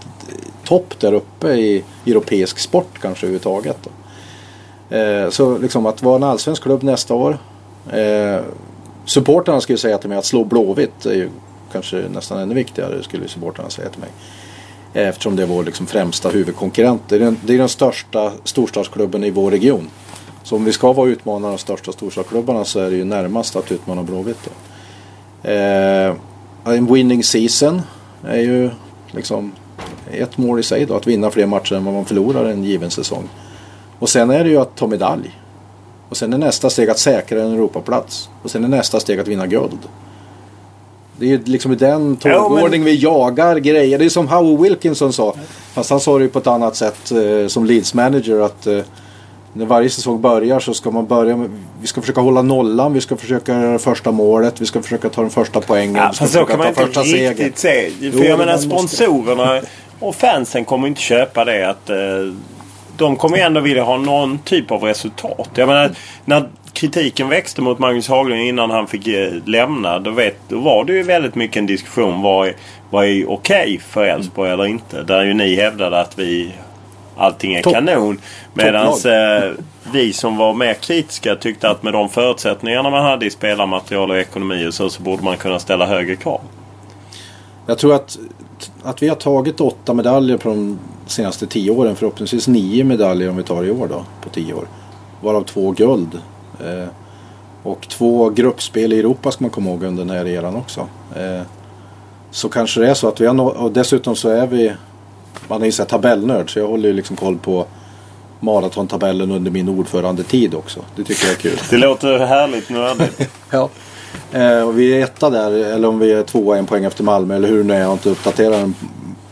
topp där uppe i europeisk sport kanske överhuvudtaget. Då. Eh, så liksom att vara en allsvensk klubb nästa år. Eh, supporterna skulle säga till mig att slå Blåvitt är ju kanske nästan ännu viktigare skulle supporterna säga till mig. Eh, eftersom det är vår liksom främsta huvudkonkurrent. Det är, den, det är den största storstadsklubben i vår region. Så om vi ska vara utmanare av de största storstadsklubbarna så är det ju närmast att utmana Blåvitt. Då. Eh, en winning season är ju liksom ett mål i sig då. Att vinna fler matcher än vad man förlorar en given säsong. Och sen är det ju att ta medalj. Och sen är nästa steg att säkra en Europaplats. Och sen är nästa steg att vinna guld. Det är ju liksom i den Ja, tågordning vi jagar grejer. Det är som Howie Wilkinson sa. Fast han sa det ju på ett annat sätt eh, som Leeds manager att eh, när varje säsong börjar så ska man börja med, vi ska försöka hålla nollan, vi ska försöka göra det första målet, vi ska försöka ta den första poängen. Ja, vi ska så kan man inte riktigt se. För Jo, jag men menar måste- sponsorerna och fansen kommer inte köpa det. att eh, De kommer ju ändå vilja ha någon typ av resultat. Jag menar när kritiken växte mot Magnus Haglund innan han fick eh, lämna. Då, vet, då var det ju väldigt mycket en diskussion. Vad är, vad är okej för Elfsborg eller inte? Där ju ni hävdade att vi allting är Topp- kanon. Medan eh, vi som var mer kritiska tyckte att med de förutsättningarna man hade i spelarmaterial och ekonomi och så, så borde man kunna ställa högre krav. Jag tror att, att vi har tagit åtta medaljer på de senaste tio åren. Förhoppningsvis nio medaljer om vi tar i år då, på tio år. Varav två guld. Eh, och två gruppspel i Europa ska man komma ihåg under den här eran också. Eh, så kanske det är så att vi har nå- och dessutom så är vi, man är ju tabellnörd så jag håller ju liksom koll på maratontabellen under min ordförandetid också. Det tycker jag är kul. Det låter härligt nördigt. <laughs> Ja. Eh, och vi är etta där, eller om vi är tvåa en poäng efter Malmö, eller hur det nu är. Jag har inte uppdaterat den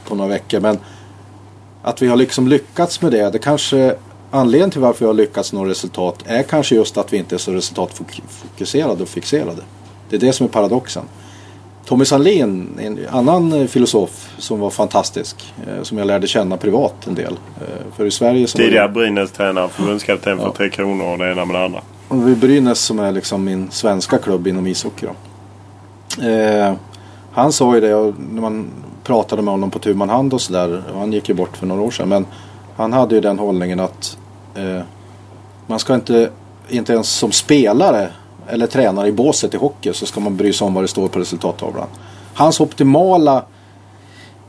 på några veckor. Men att vi har liksom lyckats med det, det kanske anledningen till varför vi har lyckats nå resultat är kanske just att vi inte är så resultatfokuserade och fixerade. Det är det som är paradoxen. Tommy Sandlin, en annan eh, filosof som var fantastisk, eh, som jag lärde känna privat en del. Eh, För i Sverige det- Tidigare Brynäs-tränare, förbundskapten för Tre Kronor och det ena med det andra. Och Brynäs som är liksom min svenska klubb inom ishockey. Eh, han sa ju det när man pratade med honom på tu man hand och sådär. Han gick ju bort för några år sedan. Men han hade ju den hållningen att eh, man ska inte, inte ens som spelare eller tränare i båset i hockey så ska man bry sig om vad det står på resultattavlan. Hans optimala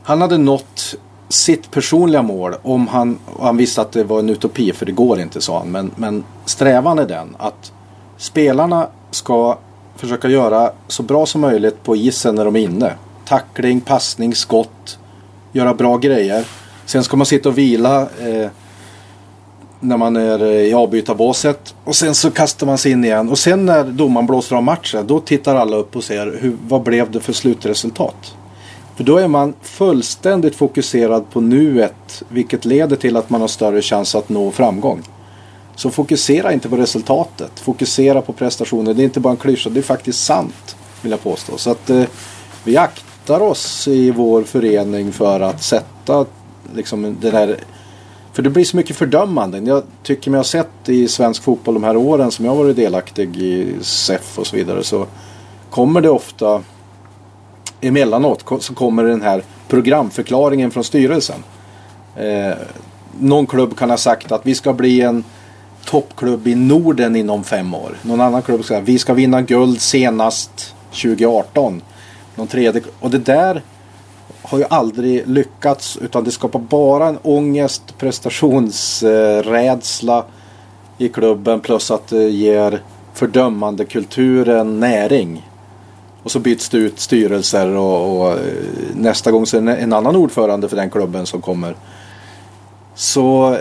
han hade nått sitt personliga mål om han, han visste att det var en utopi för det går inte sa han. Men, men strävan är den att spelarna ska försöka göra så bra som möjligt på isen när de är inne. Tackling, passning, skott, göra bra grejer. Sen ska man sitta och vila eh, när man är eh, i avbytarbåset. Och sen så kastar man sig in igen. Och sen när domaren blåser av matchen då tittar alla upp och ser hur, vad blev det för slutresultat. För då är man fullständigt fokuserad på nuet. Vilket leder till att man har större chans att nå framgång. Så fokusera inte på resultatet. Fokusera på prestationen. Det är inte bara en klyscha. Det är faktiskt sant. Vill jag påstå. Så att eh, vi aktar oss i vår förening för att sätta liksom den här för det blir så mycket fördömanden. Jag tycker mig ha sett i svensk fotboll de här åren som jag har varit delaktig i SEF och så vidare. Så kommer det ofta emellanåt så kommer den här programförklaringen från styrelsen. Eh, någon klubb kan ha sagt att vi ska bli en toppklubb i Norden inom fem år. Någon annan klubb ska säga vi ska vinna guld senast 2018. Någon tredje, och det där har ju aldrig lyckats utan det skapar bara en ångest, prestationsrädsla i klubben plus att det ger fördömande kulturen näring. Och så byts det ut styrelser och, och eh, nästa gång så är det en annan ordförande för den klubben som kommer. Så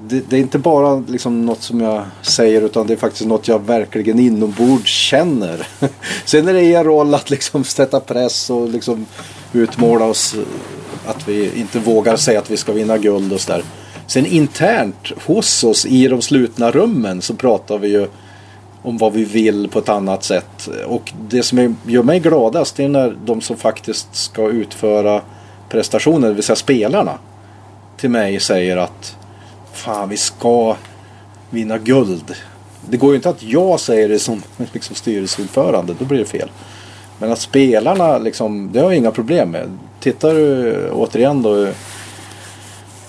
det, det är inte bara liksom något som jag säger utan det är faktiskt något jag verkligen inombords känner. <laughs> Sen är det er roll att liksom sätta press och liksom utmåla oss eh, att vi inte vågar säga att vi ska vinna guld och sådär. Sen internt hos oss i de slutna rummen så pratar vi ju om vad vi vill på ett annat sätt. Och det som gör mig gladast är när de som faktiskt ska utföra prestationen, det vill säga spelarna, till mig säger att fan vi ska vinna guld. Det går ju inte att jag säger det som <laughs> liksom, styrelseordförande, då blir det fel. Men att spelarna, liksom, det har jag inga problem med. Tittar du återigen då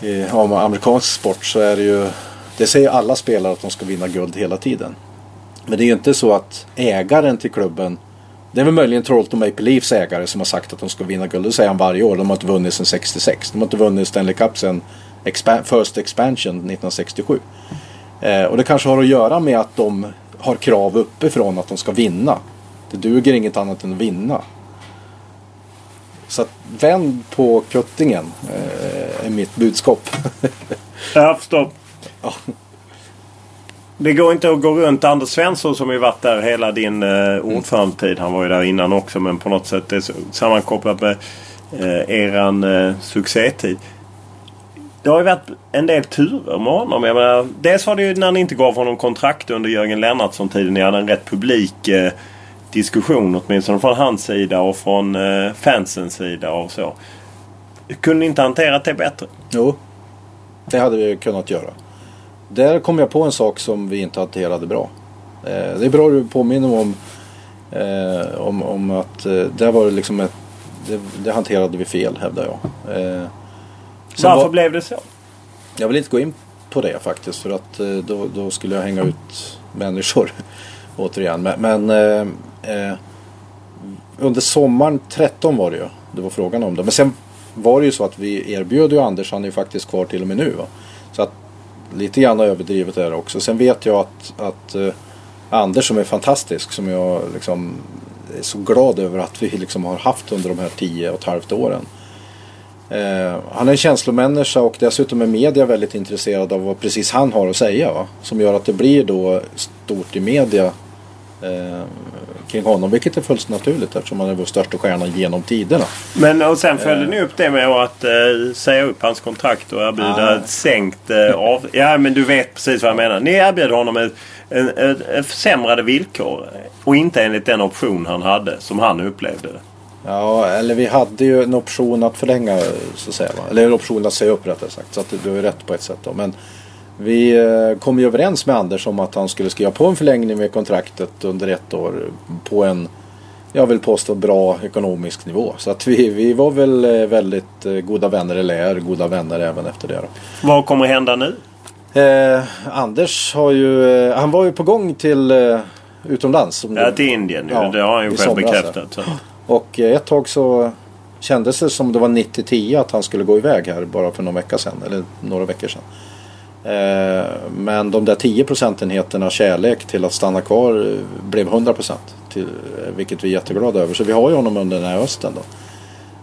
i om amerikansk sport så är det ju, det säger alla spelare att de ska vinna guld hela tiden. Men det är ju inte så att ägaren till klubben det är väl möjligen Toronto Maple Leafs ägare som har sagt att de ska vinna guld. Det säger han varje år. De har inte vunnit sedan 66. De har inte vunnit Stanley Cup sedan expan First Expansion 1967. Eh, och det kanske har att göra med att de har krav uppifrån att de ska vinna. Det duger inget annat än att vinna. Så att vänd på kuttingen eh, är mitt budskap. <laughs> Jag förstår. Ja. Det går inte att gå runt Anders Svensson som ju varit där hela din eh, ordförandetid. Han var ju där innan också men på något sätt är sammankopplat med eh, eran eh, succétid. det har ju varit en del turer med honom. Jag menar, dels var det ju när ni inte gav honom kontrakt under Jörgen Lennartsson-tiden. Ni hade en rätt publik eh, diskussion åtminstone från hans sida och från eh, fansens sida och så. Kunde ni inte hanterat det bättre? Jo, det hade vi kunnat göra. Där kom jag på en sak som vi inte hanterade bra. Eh, det är bra att du påminner om, eh, om, om att där var det liksom ett, det, det hanterade vi fel hävdar jag. Sen Varför var- blev det så? Jag vill inte gå in på det faktiskt för att då, då skulle jag hänga ut människor <laughs> återigen. Men, men eh, under sommaren 13 var det ju. Det var frågan om det. Men sen var det ju så att vi erbjöd ju Anders, han är ju faktiskt kvar till och med nu. Va? Så att lite grann överdrivet är det också. Sen vet jag att, att eh, Anders som är fantastisk, som jag liksom är så glad över att vi liksom har haft under de här tio och ett halvt åren. Eh, han är en känslomänniska och dessutom är media väldigt intresserad av vad precis han har att säga. Va? Som gör att det blir då stort i media eh, kring honom. Vilket är fullt naturligt eftersom han är vår största stjärna genom tiderna. Men och sen följde ni upp det med att eh, säga upp hans kontrakt och erbjuda Ah. ett sänkt eh, av... Ja men du vet precis vad jag menar. Ni erbjöd honom ett, en, ett, ett försämrade villkor. Och inte enligt den option han hade som han upplevde det. Ja, eller vi hade ju en option att förlänga så att säga. Va? Eller en option att säga upp rättare sagt. Så att du ju rätt på ett sätt då. Men vi eh, kom ju överens med Anders om att han skulle skriva på en förlängning med kontraktet under ett år på en, jag vill påstå, bra ekonomisk nivå. Så att vi, vi var väl eh, väldigt eh, goda vänner, eller är goda vänner även efter det. Då. Vad kommer hända nu? Eh, Anders har ju, han var ju på gång till eh, utomlands. Som Ja, till Indien. Ja, det har han ju själv bekräftat. Så. Och ett tag så kändes det som det var 90-10 att han skulle gå iväg här bara för någon vecka sedan. Eller några veckor sedan. Eh, Men de där 10 procentenheterna kärlek till att stanna kvar eh, blev 100 procent. Vilket vi är jätteglada över. Så vi har ju honom under den här hösten då.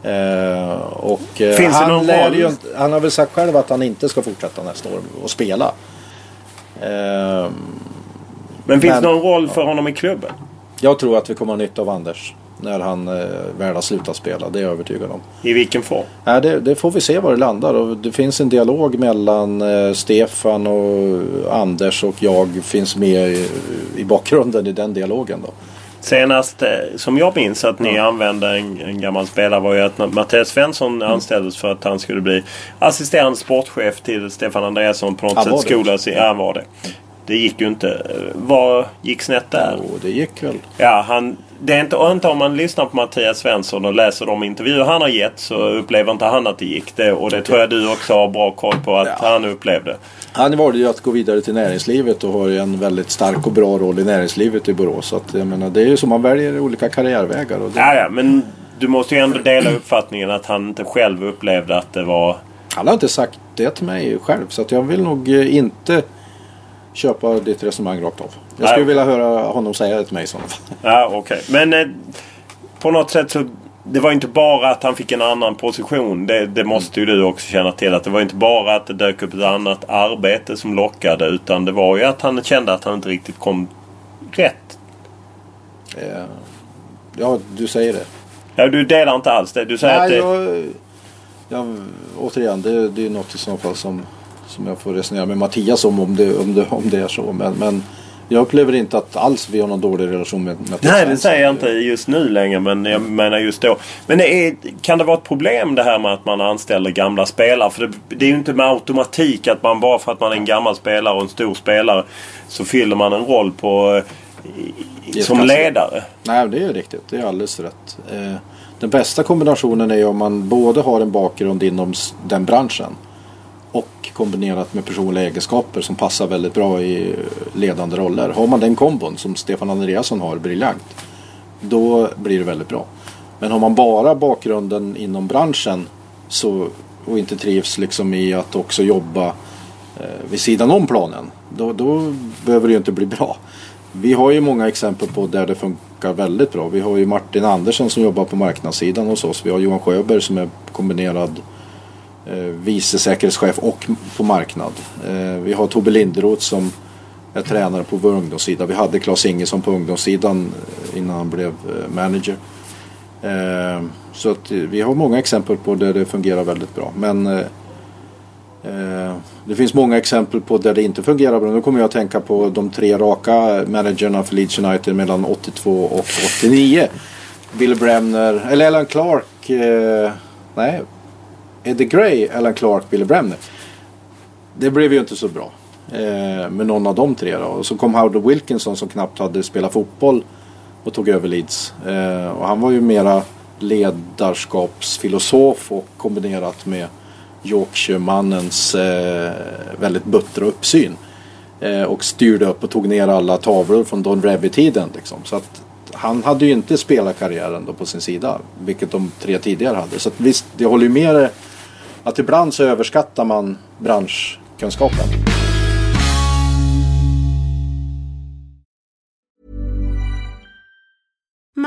Eh, Och eh, Finns det han, någon lär roll? ju, han har väl sagt själv att han inte ska fortsätta nästa år och spela. Eh, Men finns det någon roll för honom i klubben? Jag tror att vi kommer ha nytta av Anders. När han eh, väl har slutat spela. Det är jag övertygad om. I vilken form? Nej, det, det får vi se var det landar. Och det finns en dialog mellan eh, Stefan och Anders och jag finns med i, i bakgrunden i den dialogen. Då. Senast eh, som jag minns att ni använde en, en gammal spelare var ju att Mattias Svensson Mm. anställdes för att han skulle bli assisterande sportchef till Stefan Andreasson på något Han sätt skola sig. Ja, han var det. Det gick ju inte. Vad gick snett där? Och det gick väl. Ja, han, det är inte, och inte om man lyssnar på Mattias Svensson och läser de intervjuer han har gett så upplever inte han att det gick. Det, och det tror jag du också har bra koll på att Ja. han upplevde. Han valde ju att gå vidare till näringslivet och har ju en väldigt stark och bra roll i näringslivet i Borås. Så att, jag menar, det är ju så man väljer olika karriärvägar. Och det, Ja, ja, men du måste ju ändå dela uppfattningen att han inte själv upplevde att det var... Han har inte sagt det till mig själv. Så att jag vill nog eh, inte köpa ditt resonemang rakt av. Jag skulle Nej. vilja höra honom säga det till mig i sådana fall. Ja, okej. Men eh, på något sätt så... Det var inte bara att han fick en annan position. Det, det måste ju du också känna till. Att det var inte bara att det dök upp ett annat arbete som lockade. Utan det var ju att han kände att han inte riktigt kom rätt. Eh, Ja, du säger det. Ja, du delar inte alls det. Du säger att Nej, det... jag, jag, återigen, det, det är något i så fall som, som jag får resonera med Mattias om, om det, om det, om det är så. Men, men jag upplever inte att alls vi har någon dålig relation med Mattias Nej, det säger jag inte just nu längre. Men jag menar just då. Men det är, kan det vara ett problem det här med att man anställer gamla spelare? För det, det är ju inte med automatik att man bara för att man är en gammal spelare och en stor spelare så fyller man en roll på eh, ett som ledare. Nej, det är riktigt. Det är alldeles rätt. Eh, den bästa kombinationen är ju om man både har en bakgrund inom den branschen och kombinerat med personliga egenskaper som passar väldigt bra i ledande roller. Har man den kombon som Stefan Andreasson har briljant då blir det väldigt bra. Men har man bara bakgrunden inom branschen så, och inte trivs liksom i att också jobba eh, vid sidan om planen då, då behöver det ju inte bli bra. Vi har ju många exempel på där det funkar väldigt bra. Vi har ju Martin Andersson som jobbar på marknadssidan hos oss. Vi har Johan Sjöberg som är kombinerad eh, Eh, vice säkerhetschef och på marknad. Eh, vi har Tobbe Linderoth som är tränare på vår ungdomssida. Vi hade Claes Ingesson på ungdomssidan eh, innan han blev eh, manager. Eh, så att vi har många exempel på där det fungerar väldigt bra. Men Eh, det finns många exempel på där det inte fungerar bra. Nu kommer jag att tänka på de tre raka managerna för Leeds United mellan 82 och 89. Bill Bremner, eller Alan Clark. Eh, nej, Eddie Gray, Alan Clark, Billy Bremner. Det blev ju inte så bra eh, med någon av de tre. Då. Och så kom Howard Wilkinson som knappt hade spelat fotboll och tog över Leeds. Eh, och han var ju mera ledarskapsfilosof och kombinerat med Yorkshire-mannens eh, väldigt buttra uppsyn. Eh, och styrde upp och tog ner alla tavlor från Don Revy-tiden. Liksom. Så att han hade ju inte spelarkarriären då på sin sida. Vilket de tre tidigare hade. Så att visst, det håller ju med att ibland så överskattar man branschkunskapen.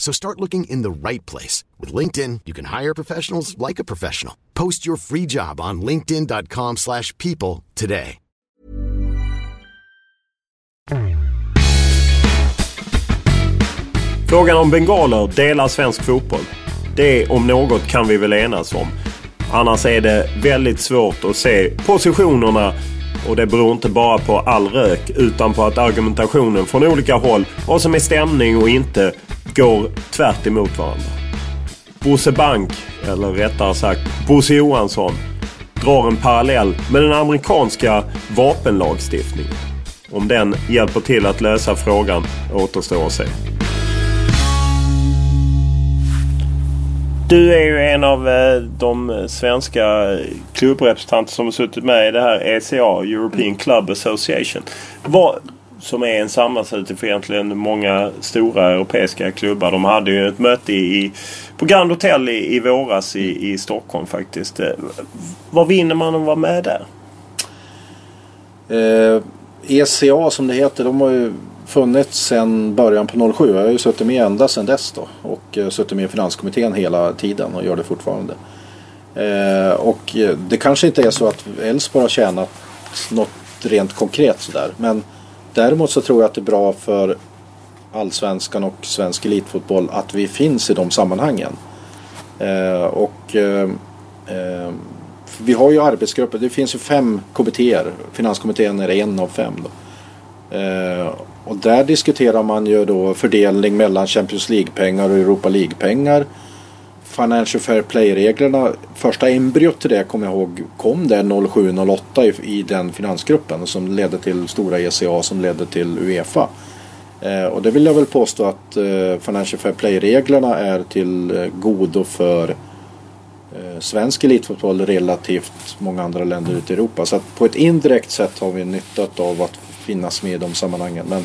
So start looking in the right place. With LinkedIn, you can hire professionals like a professional. Post your free job on linkedin.com slash people today. Frågan om bengaler delar svensk fotboll. Det om något kan vi väl enas om. Annars är det väldigt svårt att se positionerna och det beror inte bara på all rök utan på att argumentationen från olika håll, vad som är stämning och inte, går tvärt emot varandra. Bosse Bank, eller rättare sagt Bosse Johansson, drar en parallell med den amerikanska vapenlagstiftningen. Om den hjälper till att lösa frågan återstår att se. Du är ju en av eh, de svenska klubbrepresentanter som har suttit med i det här ECA, European Club Association. Vad, som är en sammanslutning för egentligen många stora europeiska klubbar. De hade ju ett möte i, på Grand Hotel i, i våras i, i Stockholm faktiskt. Eh, vad vinner man om att vara med där? Eh, ECA som det heter, de har ju funnits sedan början på 07. Jag har ju suttit med ända sedan dess då. Och eh, suttit med i finanskommittén hela tiden och gör det fortfarande. Eh, och eh, det kanske inte är så att Elfsborg har tjänat något rent konkret sådär. Men däremot så tror jag att det är bra för allsvenskan och svensk elitfotboll att vi finns i de sammanhangen. Eh, och eh, eh, vi har ju arbetsgrupper, det finns ju fem kommittéer. Finanskommittén är en av fem. Då. Eh, och där diskuterar man ju då fördelning mellan Champions League-pengar och Europa League-pengar. Financial Fair Play-reglerna, första embryot till det kommer jag ihåg kom där 07-08 i, i den finansgruppen som ledde till stora ECA som ledde till Uefa. Eh, och det vill jag väl påstå att eh, Financial Fair Play-reglerna är till eh, godo för eh, svensk elitfotboll relativt många andra länder ute i Europa. Så att på ett indirekt sätt har vi nytta av att finnas med i de sammanhangen. Men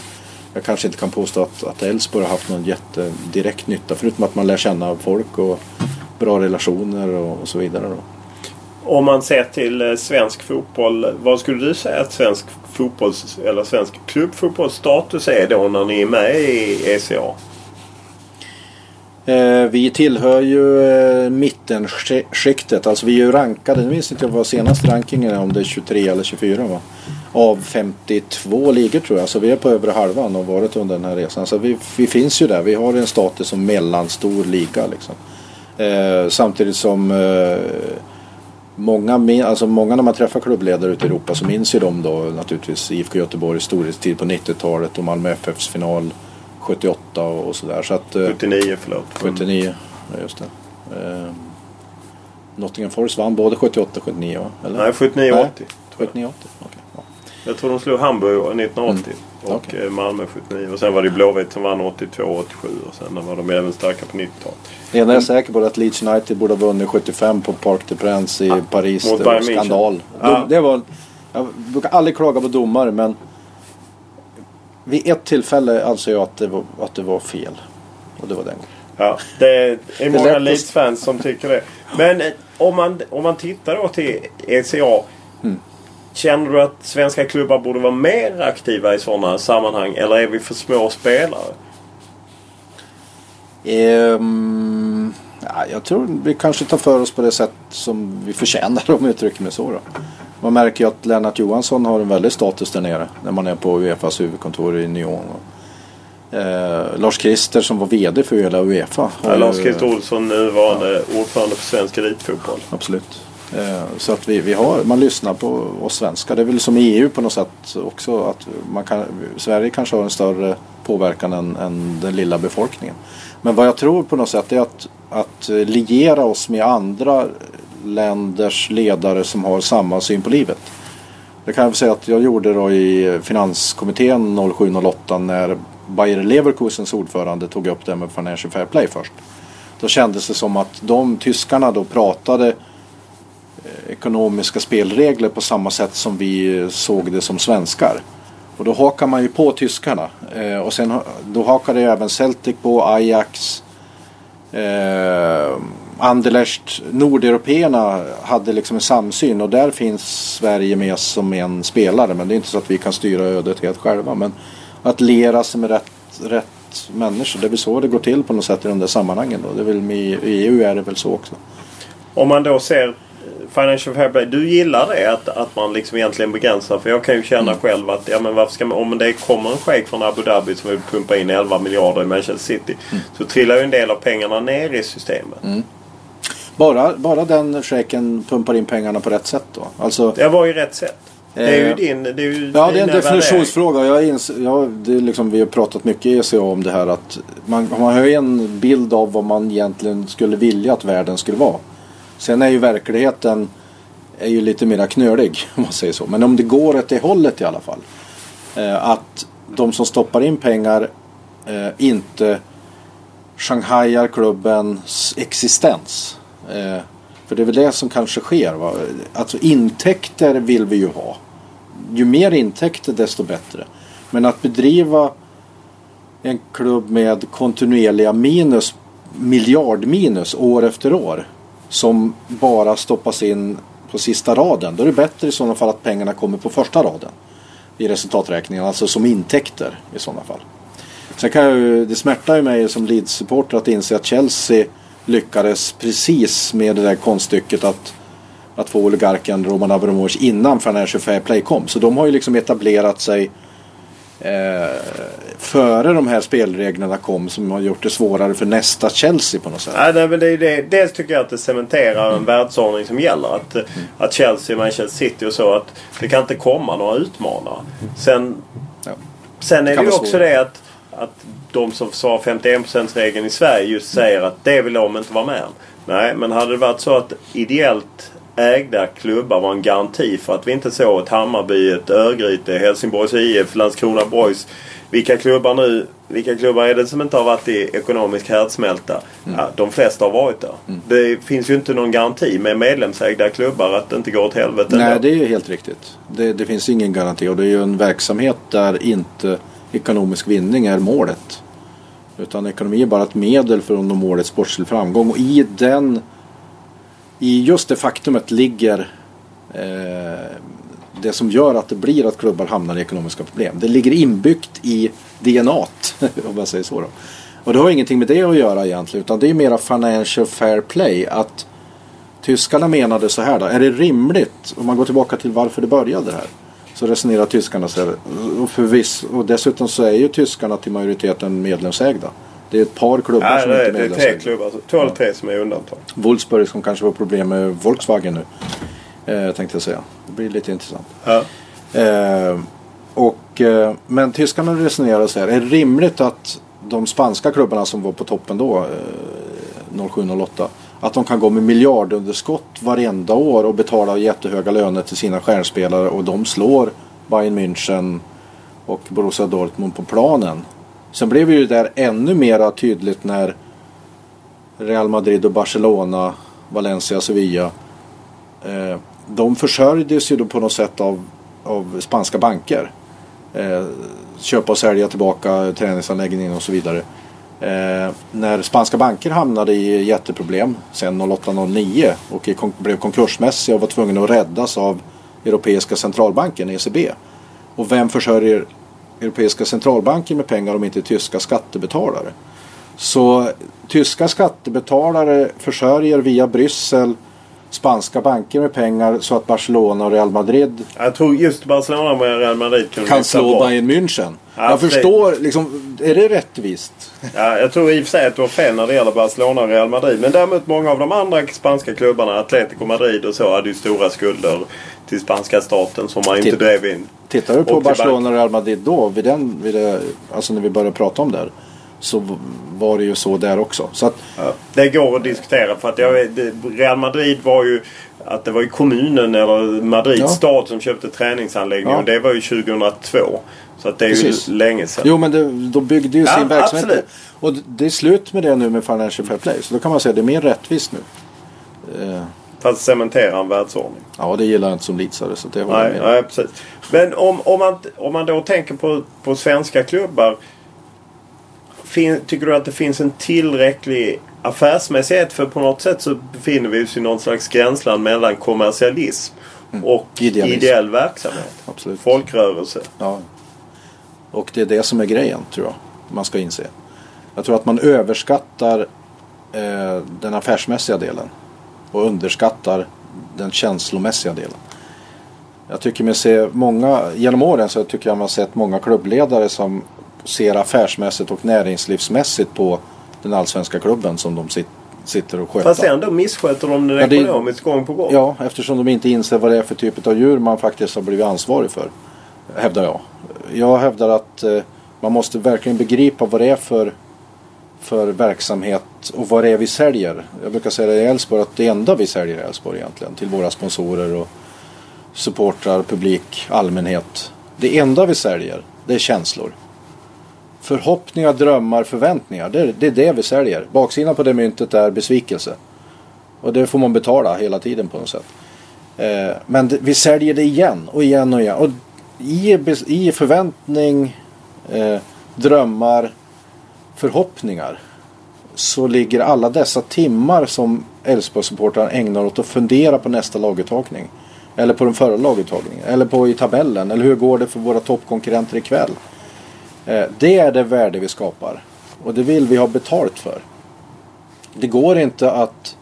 jag kanske inte kan påstå att, att Elfsborg har haft någon jättedirekt nytta förutom att man lär känna folk och bra relationer och, och så vidare. Då. Om man ser till eh, svensk fotboll. Vad skulle du säga att svensk fotbolls eller svensk klubbfotbollsstatus är då när ni är med i ECA? Eh, vi tillhör ju eh, mittenskiktet. Alltså vi är ju rankade. Nu minns inte jag vad senaste rankingen är. Om det är 23 eller 24 va? Av 52 ligor tror jag. Så vi är på övre halvan och varit under den här resan. Så vi, vi finns ju där. Vi har en status som mellanstor liga liksom. Eh, samtidigt som eh, många, alltså många när man träffar klubbledare ute i Europa så minns ju de då naturligtvis IFK Göteborgs storhetstid på 90-talet och Malmö FFs final 78 och, sådär. Så att, eh, 79 förlåt. 79, ja, just det. Nottingham Forest vann både 78 och 79 va? Eller? Nej, 79 Nej, 80. 79 80, okej. ja. Jag tror de slog Hamburg 1980. Och Mm. Okej. eh, Malmö 79. Och sen var det Blåvitt som vann 82 87. Och sen var de även starka på 90-talet. Det enda jag är säker på är att Leeds United borde ha vunnit 75 på Parc des Princes i Paris. mot Det var skandal. De, det var, jag brukar aldrig klaga på domare men vid ett tillfälle anser jag att det var, att det var fel. Och det var den gången. Ja, det är många Leeds-fans som tycker det. Men eh, om man, om man tittar då till ECA. Mm. Känner du att svenska klubbar borde vara mer aktiva i sådana sammanhang? Eller är vi för små spelare? Ehm, ja, jag tror vi kanske tar för oss på det sätt som vi förtjänar <laughs> om jag uttrycker mig så. Då. Man märker ju att Lennart Johansson har en väldig status där nere när man är på Uefas huvudkontor i Nyon. Och, eh, Lars Christer som var VD för hela Uefa. Ja, ju- Lars Christer Olsson, nuvarande ordförande för svensk elitfotboll. Absolut. Eh, Så att vi, vi har, man lyssnar på oss svenskar. Det är väl som i EU på något sätt också. Att man kan, Sverige kanske har en större påverkan än, än den lilla befolkningen. Men vad jag tror på något sätt är att, att liera oss med andra länders ledare som har samma syn på livet. Det kan jag säga att jag gjorde då i finanskommittén 07-08 när Bayer Leverkusens ordförande tog upp det med Financial Fair Play först. Då kändes det som att de tyskarna då pratade eh, ekonomiska spelregler på samma sätt som vi eh, såg det som svenskar. Och då hakar man ju på tyskarna. Eh, och sen då hakade ju även Celtic på, Ajax, eh, Anderlecht. Nordeuropeerna hade liksom en samsyn och där finns Sverige med som en spelare. Men det är inte så att vi kan styra ödet helt själva. Men att lera sig med rätt, rätt människor. Det är väl så det går till på något sätt i de där sammanhangen. Då. Det är väl I EU är det väl så också. Om man då ser eh, Financial Fair Play. Du gillar det att, att man liksom egentligen begränsar. För jag kan ju känna Mm. själv att ja, men varför ska man, om det kommer en shejk från Abu Dhabi som vill pumpa in 11 miljarder i Manchester City. Mm. Så trillar ju en del av pengarna ner i systemet. Bara, bara den shejken pumpar in pengarna på rätt sätt då. Alltså, Det var ju rätt sätt. Det är ju Eh, din... Det är ju ja, det är en definitionsfråga. Jag ins, ja, det är liksom, vi har pratat mycket i ECA om det här att man, man har ju en bild av vad man egentligen skulle vilja att världen skulle vara. Sen är ju verkligheten är ju lite mer knölig <laughs> om man säger så. Men om det går åt det hållet i alla fall. Eh, att de som stoppar in pengar eh, inte Shanghaiar klubbens existens. Eh, för det är väl det som kanske sker. Va? Alltså intäkter vill vi ju ha. Ju mer intäkter desto bättre. Men att bedriva en klubb med kontinuerliga minus, miljardminus år efter år. Som bara stoppas in på sista raden. Då är det bättre i sådana fall att pengarna kommer på första raden. I resultaträkningen, alltså som intäkter i sådana fall. Sen kan jag ju, det smärtar ju mig som Leeds-supporter att inse att Chelsea lyckades precis med det där konststycket att, att få oligarken Roman Abramovich innan Financial Fair Play kom. Så de har ju liksom etablerat sig eh, före de här spelreglerna kom som har gjort det svårare för nästa Chelsea på något sätt. Nej, nej, men det är det. Dels tycker jag att det cementerar en världsordning som gäller. Att, att Chelsea, Manchester City och så. Att det kan inte komma några utmanare. Sen, Ja. sen är det ju också det att, att de som försvarar 51%-regeln i Sverige just säger att det vill de inte vara med om. Nej, men hade det varit så att ideellt ägda klubbar var en garanti för att vi inte såg ett Hammarby, ett Örgryte, Helsingborgs IF, Landskrona Boys. Vilka klubbar nu vilka klubbar är det som inte har varit i ekonomisk härdsmälta? Ja, de flesta har varit där. Det finns ju inte någon garanti med medlemsägda klubbar att det inte går åt helvete Nej, ändå. det är ju helt riktigt. Det, det finns ingen garanti och det är ju en verksamhet där inte ekonomisk vinning är målet. Utan ekonomi är bara ett medel för att nå målet sportslig framgång. Och i den i just det faktumet ligger eh, det som gör att det blir att klubbar hamnar i ekonomiska problem. Det ligger inbyggt i DNA, <laughs> om man säger så. Då. Och det har ingenting med det att göra egentligen utan det är mera financial fair play. Att tyskarna menade så här då. Är det rimligt, om man går tillbaka till varför det började här. Så resonerar tyskarna så här. Och, förviss, och dessutom så är ju tyskarna till majoriteten medlemsägda. Det är ett par klubbar Ja, som det, inte är är- det är tre klubbar. alltså. Två eller tre som är undantag. Wolfsburg som kanske får problem med Volkswagen nu. Eh, tänkte jag säga. Det blir lite intressant. Ja. Eh, och, eh, men tyskarna resonerar så här. Är det rimligt att de spanska klubbarna som var på toppen då, eh, 07-08, att de kan gå med miljardunderskott varenda år och betala jättehöga löner till sina stjärnspelare och de slår Bayern München och Borussia Dortmund på planen. Sen blev ju det där ännu mer tydligt när Real Madrid och Barcelona, Valencia, Sevilla. Eh, de försörjdes ju då på något sätt av, av spanska banker. Eh, köpa och sälja tillbaka träningsanläggningen och så vidare. Eh, när spanska banker hamnade i jätteproblem sen 08-09 och kon- blev konkursmässiga och var tvungna att räddas av Europeiska centralbanken, ECB. Och vem försörjer Europeiska centralbanken med pengar om inte tyska skattebetalare? Så tyska skattebetalare försörjer via Bryssel spanska banker med pengar så att Barcelona och Real Madrid Jag tror just Barcelona och Real Madrid kan lyfta slå. Bayern München. Ja, jag det- förstår, liksom, är det rättvist? Ja, jag tror i och för sig att du har fel när det gäller Barcelona och Real Madrid. Men däremot många av de andra spanska klubbarna, Atletico Madrid och så, hade ju stora skulder till spanska staten som man inte Titt- drev in. Tittar du på Och Barcelona och Real Madrid då, vid den, vid det, alltså när vi började prata om det här, så var det ju så där också. Så att, Ja, det går att diskutera för att jag, Real Madrid var ju att det var ju kommunen eller Madrids Ja. stad som köpte träningsanläggningen Ja. och det var ju 2002. Så att det är Precis. ju länge sedan. jo men det, då byggde ju sin verksamhet absolut. Och det är slut med det nu med Financial Fair Play. Så då kan man säga att det är mer rättvist nu. Eh, Fast cementera en världsordning. ja, det gillar jag inte som Leedsare så det håller jag Nej, med nej, precis. Men om, om, man, om man då tänker på, på svenska klubbar. Fin, tycker du att det finns en tillräcklig affärsmässighet? För på något sätt så befinner vi oss i någon slags gränsland mellan kommersialism och Mm. Idealism. ideell verksamhet. Absolut. Folkrörelse. Ja. Och det är det som är grejen tror jag. Man ska inse. Jag tror att man överskattar eh, den affärsmässiga delen. Och underskattar den känslomässiga delen. Jag tycker mig se många, genom åren så tycker jag man har sett många klubbledare som ser affärsmässigt och näringslivsmässigt på den allsvenska klubben som de sit, sitter och sköter. Fast ändå missköter de det Ja, det- ekonomiskt gång på gång. Ja, eftersom de inte inser vad det är för typ av djur man faktiskt har blivit ansvarig för. Hävdar jag. Jag hävdar att eh, man måste verkligen begripa vad det är för, för verksamhet och vad det är vi säljer. Jag brukar säga det i Älvsborg att det enda vi säljer i Älvsborg egentligen till våra sponsorer och supportrar, publik, allmänhet. Det enda vi säljer, det är känslor. Förhoppningar, drömmar, förväntningar. Det är, det är det vi säljer. Baksidan på det myntet är besvikelse. Och det får man betala hela tiden på något sätt. Eh, men det, vi säljer det igen och igen och igen. Och i, i förväntning, eh, drömmar, förhoppningar så ligger alla dessa timmar som Elfsborgssupportrarna ägnar åt att fundera på nästa laguttagning. Eller på den förra laguttagningen. Eller på i tabellen. Eller hur går det för våra toppkonkurrenter ikväll. Eh, det är det värde vi skapar. Och det vill vi ha betalt för. Det går inte att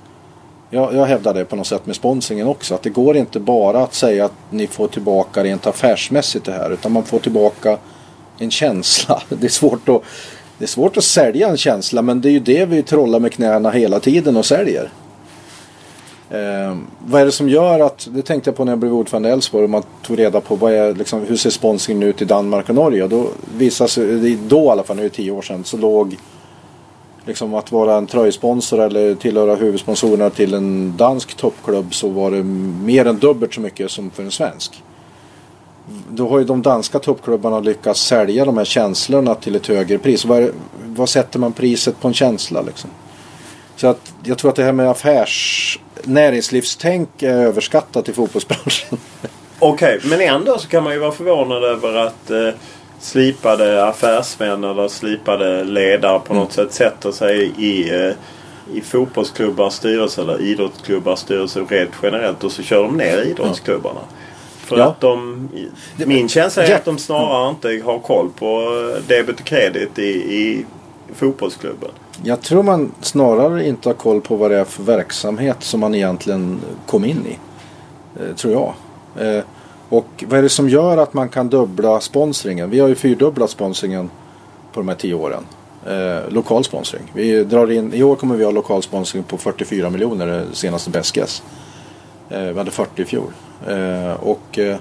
jag, jag hävdar det på något sätt med sponsringen också. Att det går inte bara att säga att ni får tillbaka rent affärsmässigt det här. Utan man får tillbaka en känsla. <laughs> Det är svårt att, det är svårt att sälja en känsla. Men det är ju det vi trollar med knäna hela tiden och säljer. Eh, vad är det som gör att, det tänkte jag på när jag blev ordförande i Elfsborg. Man tog reda på vad är, liksom, hur ser sponsringen ut i Danmark och Norge. Och då visade sig, då i alla fall, nu är det tio år sedan, så låg liksom att vara en tröjsponsor eller tillhöra huvudsponsorerna till en dansk toppklubb så var det mer än dubbelt så mycket som för en svensk. Då har ju de danska toppklubbarna lyckats sälja de här känslorna till ett högre pris. Vad, vad sätter man priset på en känsla liksom? Så att jag tror att det här med affärs näringslivstänk är överskattat i fotbollsbranschen. <laughs> Okej, men ändå så kan man ju vara förvånad över att eh, slipade affärsmän eller slipade ledare på något sätt sätter sig i, eh, i fotbollsklubbar styrelser eller idrottsklubbars styrelser rent generellt och så kör de ner idrottsklubbarna. För Ja. att de, min känsla är att de snarare inte har koll på debet och kredit i, i fotbollsklubben. Jag tror man snarare inte har koll på vad det är för verksamhet som man egentligen kom in i. Eh, tror jag. Eh, och vad är det som gör att man kan dubbla sponsringen? Vi har ju fyrdubblat sponsringen på de här tio åren. Eh, lokal sponsring. Vi drar in, I år kommer vi ha lokal sponsring på 44 miljoner, det senaste bäst. Eh, vi hade 40 i fjol. Eh, och eh,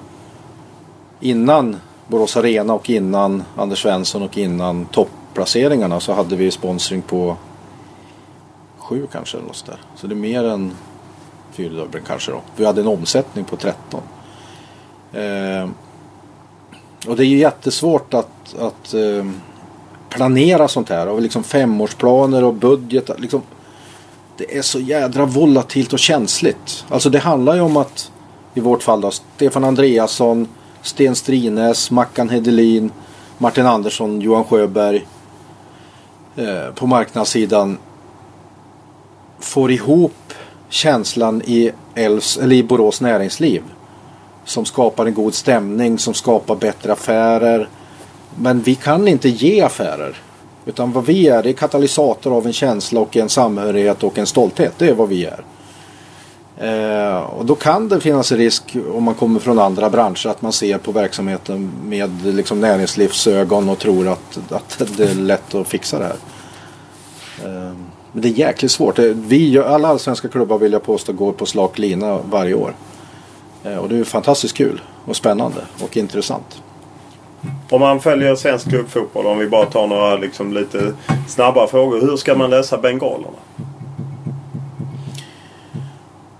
innan Borås Arena och innan Anders Svensson och innan topplaceringarna så hade vi sponsring på sju kanske eller något där. Så det är mer än fyrdubbling kanske då. Vi hade en omsättning på 13. Eh, och det är ju jättesvårt att, att eh, planera sånt här. Och liksom femårsplaner och budget. Liksom, det är så jädra volatilt och känsligt. Alltså det handlar ju om att i vårt fall då Stefan Andreasson, Sten Strines, Mackan Hedelin, Martin Andersson, Johan Sjöberg eh, på marknadssidan får ihop känslan i, Älvs, eller i Borås näringsliv. Som skapar en god stämning, som skapar bättre affärer. Men vi kan inte ge affärer. Utan vad vi är, det är katalysator av en känsla och en samhörighet och en stolthet. Det är vad vi är. Eh, och då kan det finnas en risk om man kommer från andra branscher att man ser på verksamheten med liksom näringslivsögon och tror att, att det är lätt att fixa det här. Eh, men det är jäkligt svårt. Eh, vi, alla allsvenska klubbar vill jag påstå går på slak lina varje år. Eh, och det är fantastiskt kul och spännande och intressant. Om man följer svensk klubbfotboll, om vi bara tar några liksom lite snabba frågor. Hur ska man lösa bengalerna?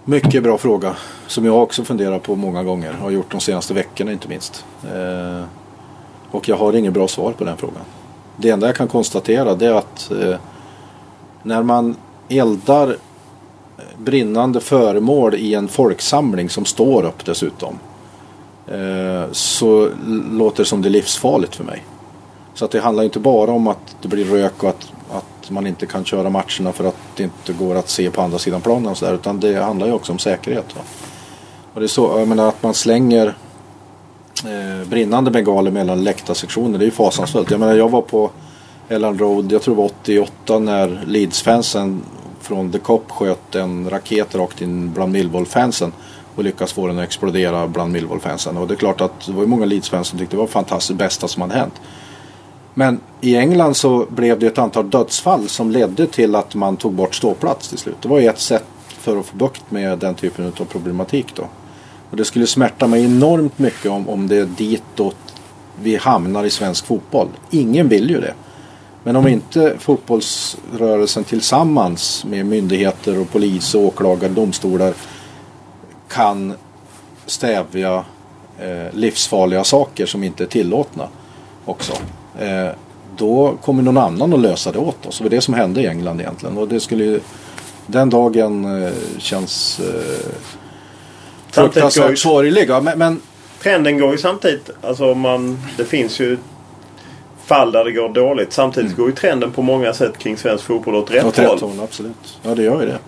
Mycket bra fråga. Som jag också funderar på många gånger. Har gjort de senaste veckorna inte minst. Eh, och jag har inget bra svar på den frågan. Det enda jag kan konstatera det är att eh, när man eldar brinnande föremål i en folksamling som står upp dessutom. Eh, så låter det som det är livsfarligt för mig. Så att det handlar inte bara om att det blir rök och att, att man inte kan köra matcherna för att det inte går att se på andra sidan planen och så där, Utan det handlar ju också om säkerhet. Va? Och det är så, jag menar att man slänger eh, brinnande bengaler mellan läktarsektioner. Det är ju fasansfullt. Jag menar jag var på Elland Road, jag tror det var 88 när Leeds-fansen från The Cop sköt en raket rakt in bland Millwall-fansen. Och lyckas få den att explodera bland Millwall-fansen. Och det är klart att det var ju många Leeds-fans som tyckte det var fantastiskt bästa som hade hänt. Men i England så blev det ett antal dödsfall som ledde till att man tog bort ståplats till slut. Det var ju ett sätt för att få bukt med den typen av problematik då. Och det skulle smärta mig enormt mycket om, om det är ditåt vi hamnar i svensk fotboll. Ingen vill ju det. Men om inte fotbollsrörelsen tillsammans med myndigheter och polis, och åklagare, domstolar kan stävja eh, livsfarliga saker som inte är tillåtna också. Eh, då kommer någon annan att lösa det åt oss. Det var det som hände i England egentligen. Och det skulle ju, den dagen eh, känns eh, fruktansvärt sorglig. Ja, men, men Trenden går ju samtidigt. Alltså man, det finns ju fall där det går dåligt. Samtidigt går ju trenden på många sätt kring svensk fotboll åt rätt Mm. Åt håll. rätt håll, absolut. Ja, det gör ju det.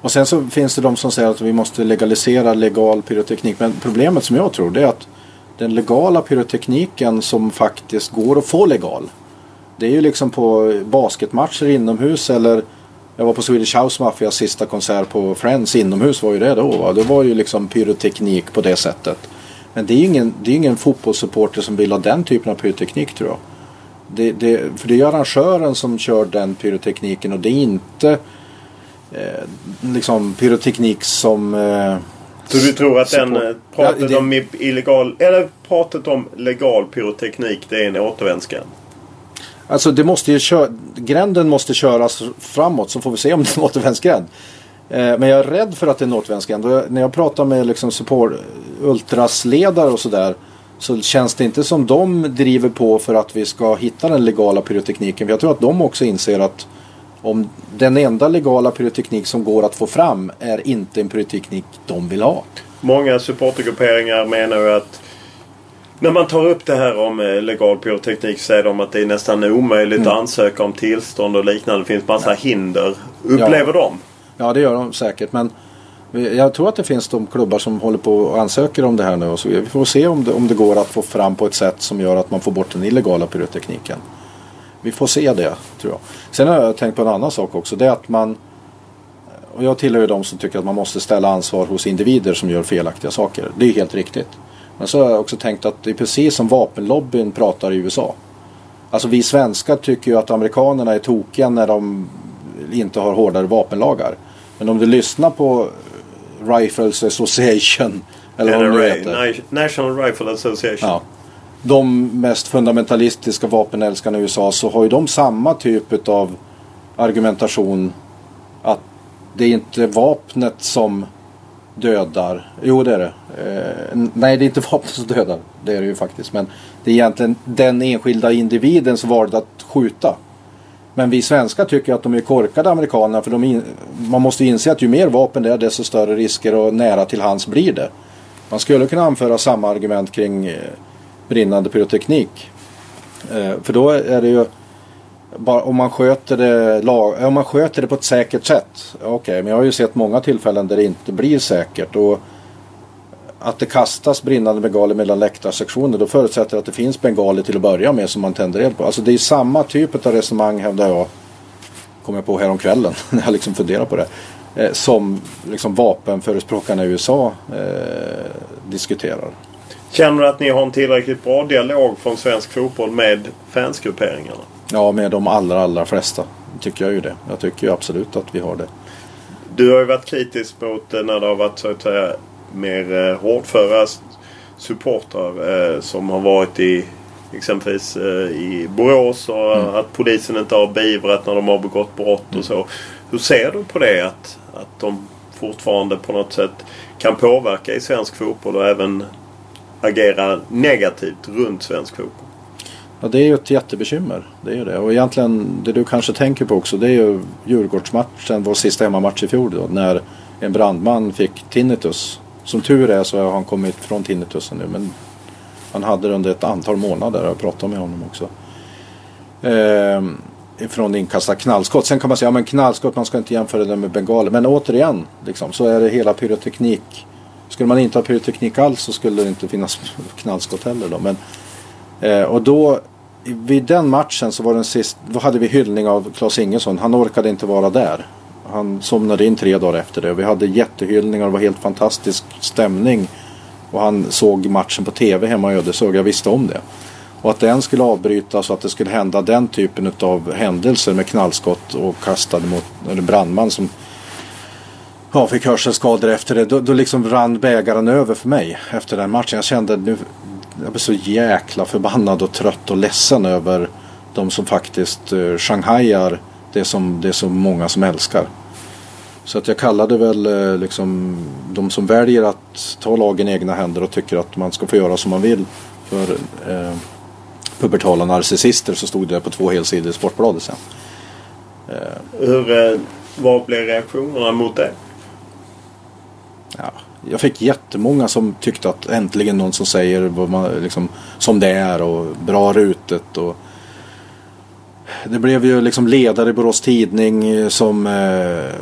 Och sen så finns det de som säger att vi måste legalisera legal pyroteknik. Men problemet som jag tror det är att den legala pyrotekniken som faktiskt går att få legal. Det är ju liksom på basketmatcher inomhus eller jag var på Swedish House Mafias sista konsert på Friends inomhus var ju det då. Va? Det var ju liksom pyroteknik på det sättet. Men det är ju ingen, det är ingen fotbollssupporter som vill ha den typen av pyroteknik tror jag. Det, det, för det är ju arrangören som kör den pyrotekniken och det är inte eh, liksom pyroteknik som... Eh, så du tror att den eh, pratet Ja, det- om illegal, eller pratet om legal pyroteknik det är en återvändsgränd? Alltså det måste ju kö- gränden måste köras framåt så får vi se om <laughs> det är en återvändsgränd. Eh, men jag är rädd för att det är en återvändsgränd. När jag pratar med liksom support, ultrasledare och sådär så känns det inte som de driver på för att vi ska hitta den legala pyrotekniken. För jag tror att de också inser att om den enda legala pyroteknik som går att få fram är inte en pyroteknik de vill ha. Många supportergrupperingar menar ju att När man tar upp det här om eh, legal pyroteknik så säger de att det är nästan omöjligt Mm. att ansöka om tillstånd och liknande. Det finns massa hinder. Upplever de? Ja, det gör de säkert. Men jag tror att det finns de klubbar som håller på och ansöker om det här nu. Och så vi får se om det, om det går att få fram på ett sätt som gör att man får bort den illegala pyrotekniken. Vi får se det, tror jag. Sen har jag tänkt på en annan sak också. Det är att man... Och jag tillhör ju de som tycker att man måste ställa ansvar hos individer som gör felaktiga saker. Det är helt riktigt. Men så har jag också tänkt att det är precis som vapenlobbyn pratar i USA. Alltså vi svenskar tycker ju att amerikanerna är tokiga när de inte har hårdare vapenlagar. Men om du lyssnar på Rifles Association eller vad de nu NRA, heter. Na- National Rifle Association. Ja. De mest fundamentalistiska vapenälskarna i USA så har ju de samma typ av argumentation att det är inte vapnet som dödar. Jo det är det. Eh, nej det är inte <laughs> vapnet som dödar. Det är det ju faktiskt. Men det är egentligen den enskilda individen som valde att skjuta. Men vi svenskar tycker att de är korkade amerikanerna för de in, man måste inse att ju mer vapen det är desto större risker och nära till hands blir det. Man skulle kunna anföra samma argument kring eh, brinnande pyroteknik. Eh, för då är det ju bara om man sköter det, lag, eh, om man sköter det på ett säkert sätt. Okej, men jag har ju sett många tillfällen där det inte blir säkert. Och att det kastas brinnande bengaler mellan läktarsektioner då förutsätter det att det finns bengaler till att börja med som man tänder eld på. Alltså det är samma typ av resonemang hävdar jag. Kom jag på häromkvällen <laughs> när jag liksom funderar på det. Eh, som liksom vapenförespråkarna i USA eh, diskuterar. Känner du att ni har en tillräckligt bra dialog från svensk fotboll med fansgrupperingarna? Ja, med de allra, allra flesta tycker jag ju det. Jag tycker ju absolut att vi har det. Du har ju varit kritisk mot eh, när det har varit så att säga mer eh, hårdföra supportrar eh, som har varit i exempelvis eh, i Borås och Mm. att polisen inte har beivrat när de har begått brott och så. Hur ser du på det att, att de fortfarande på något sätt kan påverka i svensk fotboll och även agera negativt runt svensk fotboll? Ja, det är ju ett jättebekymmer. Det är ju det. Och egentligen det du kanske tänker på också det är ju Djurgårdsmatchen, vår sista hemmamatch i fjol då, när en brandman fick tinnitus. Som tur är så har han kommit från tinnitusen nu men han hade det under ett antal månader. Jag pratade med honom också. Ehm, från inkastad knallskott. Sen kan man säga, ja men knallskott, man ska inte jämföra det med bengaler. Men återigen, liksom, så är det hela pyroteknik. Skulle man inte ha pyroteknik alls så skulle det inte finnas knallskott heller då. Men, eh, och då, vid den matchen så var den sist, då hade vi hyllning av Claes Ingesson. Han orkade inte vara där. Han somnade in tre dagar efter det. Och vi hade jättehyllningar och det var helt fantastisk stämning. Och han såg matchen på tv hemma i Ödeshög. Jag visste om det. Och att den skulle avbrytas och att det skulle hända den typen av händelser med knallskott och kastade mot eller brandman som ja, fick hörselskador efter det. Då, då liksom rann bägaren över för mig efter den matchen. Jag kände nu, jag blev så jäkla förbannad och trött och ledsen över de som faktiskt eh, uh, shanghajar det som det är så många som älskar. Så att jag kallade väl eh, liksom de som väljer att ta lagen i egna händer och tycker att man ska få göra som man vill för eh, pubertala narcissister så stod det på två helsidor i Sportbladet sen. Eh. Hur, eh, vad blev reaktionerna mot det? Ja, jag fick jättemånga som tyckte att äntligen någon som säger vad man, liksom, som det är och bra rutet. Och det blev ju liksom ledare i Borås Tidning som eh,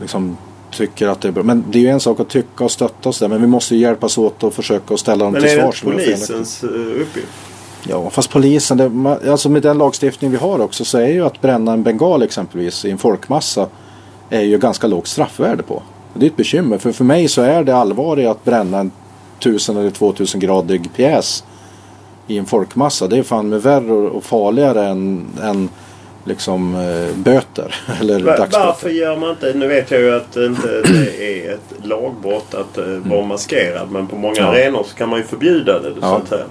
liksom tycker att det är bra. Men det är ju en sak att tycka och stötta oss där. Men vi måste ju hjälpas åt och försöka att ställa dem Men till är svars. inte för det felaktigt. polisens eh, uppgift? Ja, fast polisen, det, alltså med den lagstiftning vi har också så är ju att bränna en bengal exempelvis i en folkmassa är ju ganska lågt straffvärde på. Det är ett bekymmer för för mig så är det allvarligt att bränna en 1000 eller 2000 gradig pjäs i en folkmassa. Det är fan med värre och farligare än, än liksom eh, böter <laughs> eller Va- dagsböter. Varför gör man inte... Nu vet jag ju att det inte det är ett lagbrott att eh, vara maskerad. Men på många Mm. Ja. arenor så kan man ju förbjuda det Ja. Mm. att säga.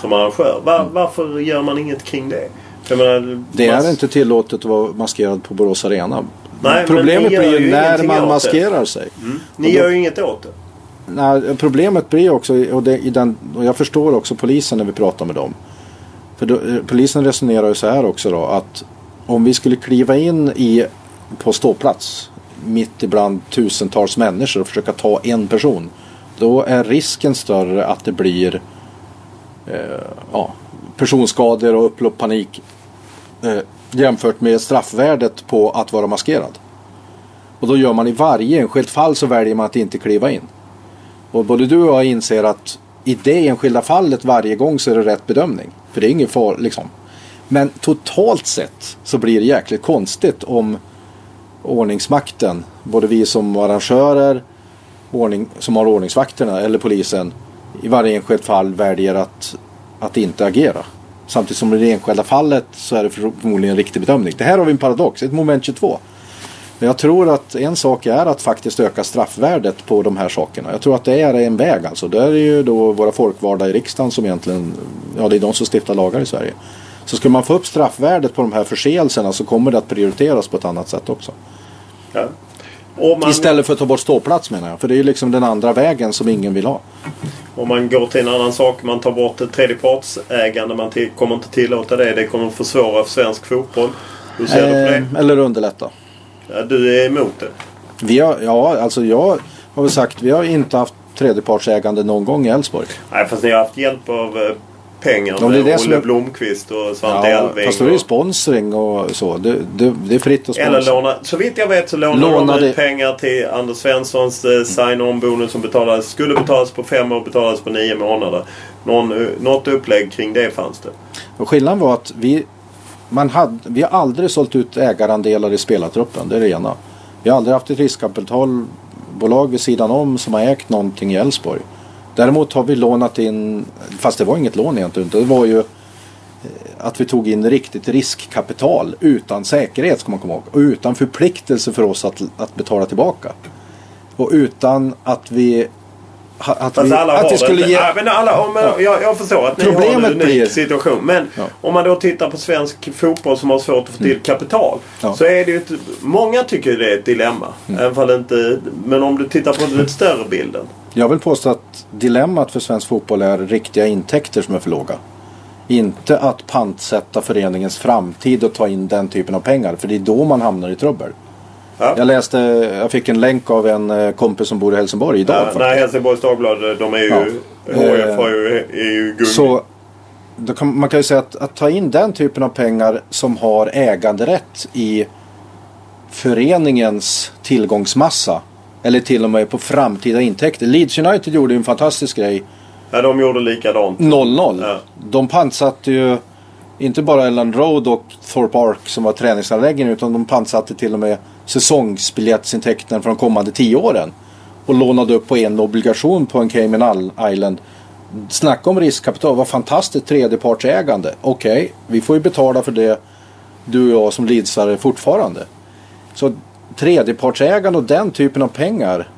Som arrangör. Va- Varför gör man inget kring det? Menar, Det är inte tillåtet att vara maskerad på Borås Arena. Men Problemet blir ju när man maskerar sig. Mm. Ni gör ju inget åt det. Nej, problemet blir också, och, det, i den, och jag förstår också polisen när vi pratar med dem. För då, eh, polisen resonerar ju så här också då att om vi skulle kliva in i, på ståplats mitt ibland tusentals människor och försöka ta en person. Då är risken större att det blir eh, ja, personskador och upplopp, panik eh, jämfört med straffvärdet på att vara maskerad. Och då gör man i varje enskilt fall så väljer man att inte kliva in. Och både du och jag inser att i det enskilda fallet varje gång så är det rätt bedömning. För det är ingen far liksom. Men totalt sett så blir det jäkligt konstigt om ordningsmakten, både vi som arrangörer, ordning, som har ordningsvakterna eller polisen i varje enskilt fall väljer att, att inte agera. Samtidigt som i det enskilda fallet så är det förmodligen en riktig bedömning. Det här har vi en paradox, ett moment 22. Men jag tror att en sak är att faktiskt öka straffvärdet på de här sakerna. Jag tror att det är en väg alltså. Det är ju då våra folkvalda i riksdagen som egentligen, ja det är de som stiftar lagar i Sverige. Så ska man få upp straffvärdet på de här förseelserna så kommer det att prioriteras på ett annat sätt också. Ja. Man... Istället för att ta bort ståplats menar jag. För det är ju liksom den andra vägen som ingen vill ha. Om man går till en annan sak. Man tar bort ett tredjepartsägande. Man kommer inte tillåta det. Det kommer försvåra för svensk fotboll. Hur ser eh, du på det? Eller underlätta. Ja, du är emot det? Vi har, ja, alltså jag har väl sagt vi har inte haft tredjepartsägande någon gång i Elfsborg. Nej, fast ni har haft hjälp av eh, pengar ja, med Olle är... Blomqvist och Svante ja, Elving. Fast då är det sponsring och så. Det, det, det är fritt att sponsra. Eller låna. Så vitt jag vet så Lånade... de ut pengar till Anders Svenssons eh, sign-on-bonus som betalades, skulle betalas på fem år och betalades på nio månader. Någon, eh, något upplägg kring det fanns det. Och skillnaden var att vi, man hade, vi har aldrig sålt ut ägarandelar i spelartruppen. Det är det ena. Vi har aldrig haft ett riskkapitalbolag vid sidan om som har ägt någonting i Elfsborg. Däremot har vi lånat in, fast det var inget lån egentligen, det var ju eh, att vi tog in riktigt riskkapital utan säkerhet ska man komma ihåg. Och utan förpliktelse för oss att, att betala tillbaka. Och utan att vi att vi, alla att vi skulle ge... Ja, men alla, om, ja. jag, jag förstår att ni Problemet har en unik blir... situation. Men ja. om man då tittar på svensk fotboll som har svårt att få till mm. kapital. Ja. Så är det ju ett, Många tycker det är ett dilemma. Mm. Även fall inte, men om du tittar på den större bilden. Jag vill påstå att dilemmat för svensk fotboll är riktiga intäkter som är för låga. Inte att pantsätta föreningens framtid och ta in den typen av pengar. För det är då man hamnar i trubbel. Ja. Jag läste, jag fick en länk av en eh, kompis som bor i Helsingborg idag. Ja, nej, Helsingborgs Dagblad, de är ju, ja. HF har ju, är ju gummi. Så kan, man kan ju säga att, att ta in den typen av pengar som har äganderätt i föreningens tillgångsmassa. Eller till och med på framtida intäkter. Leeds United gjorde en fantastisk grej. Ja, de gjorde likadant. 0-0. Ja. De pantsatte ju inte bara Elland Road och Thorpe Park som var träningsanläggningen utan de pantsatte till och med säsongsbiljettsintäkten för de kommande tio åren. Och lånade upp på en obligation på en Cayman Island. Snacka om riskkapital, vad fantastiskt tredjepartsägande. Okej, okay, vi får ju betala för det du och jag som lidsare fortfarande. Så tredjepartsägande och den typen av pengar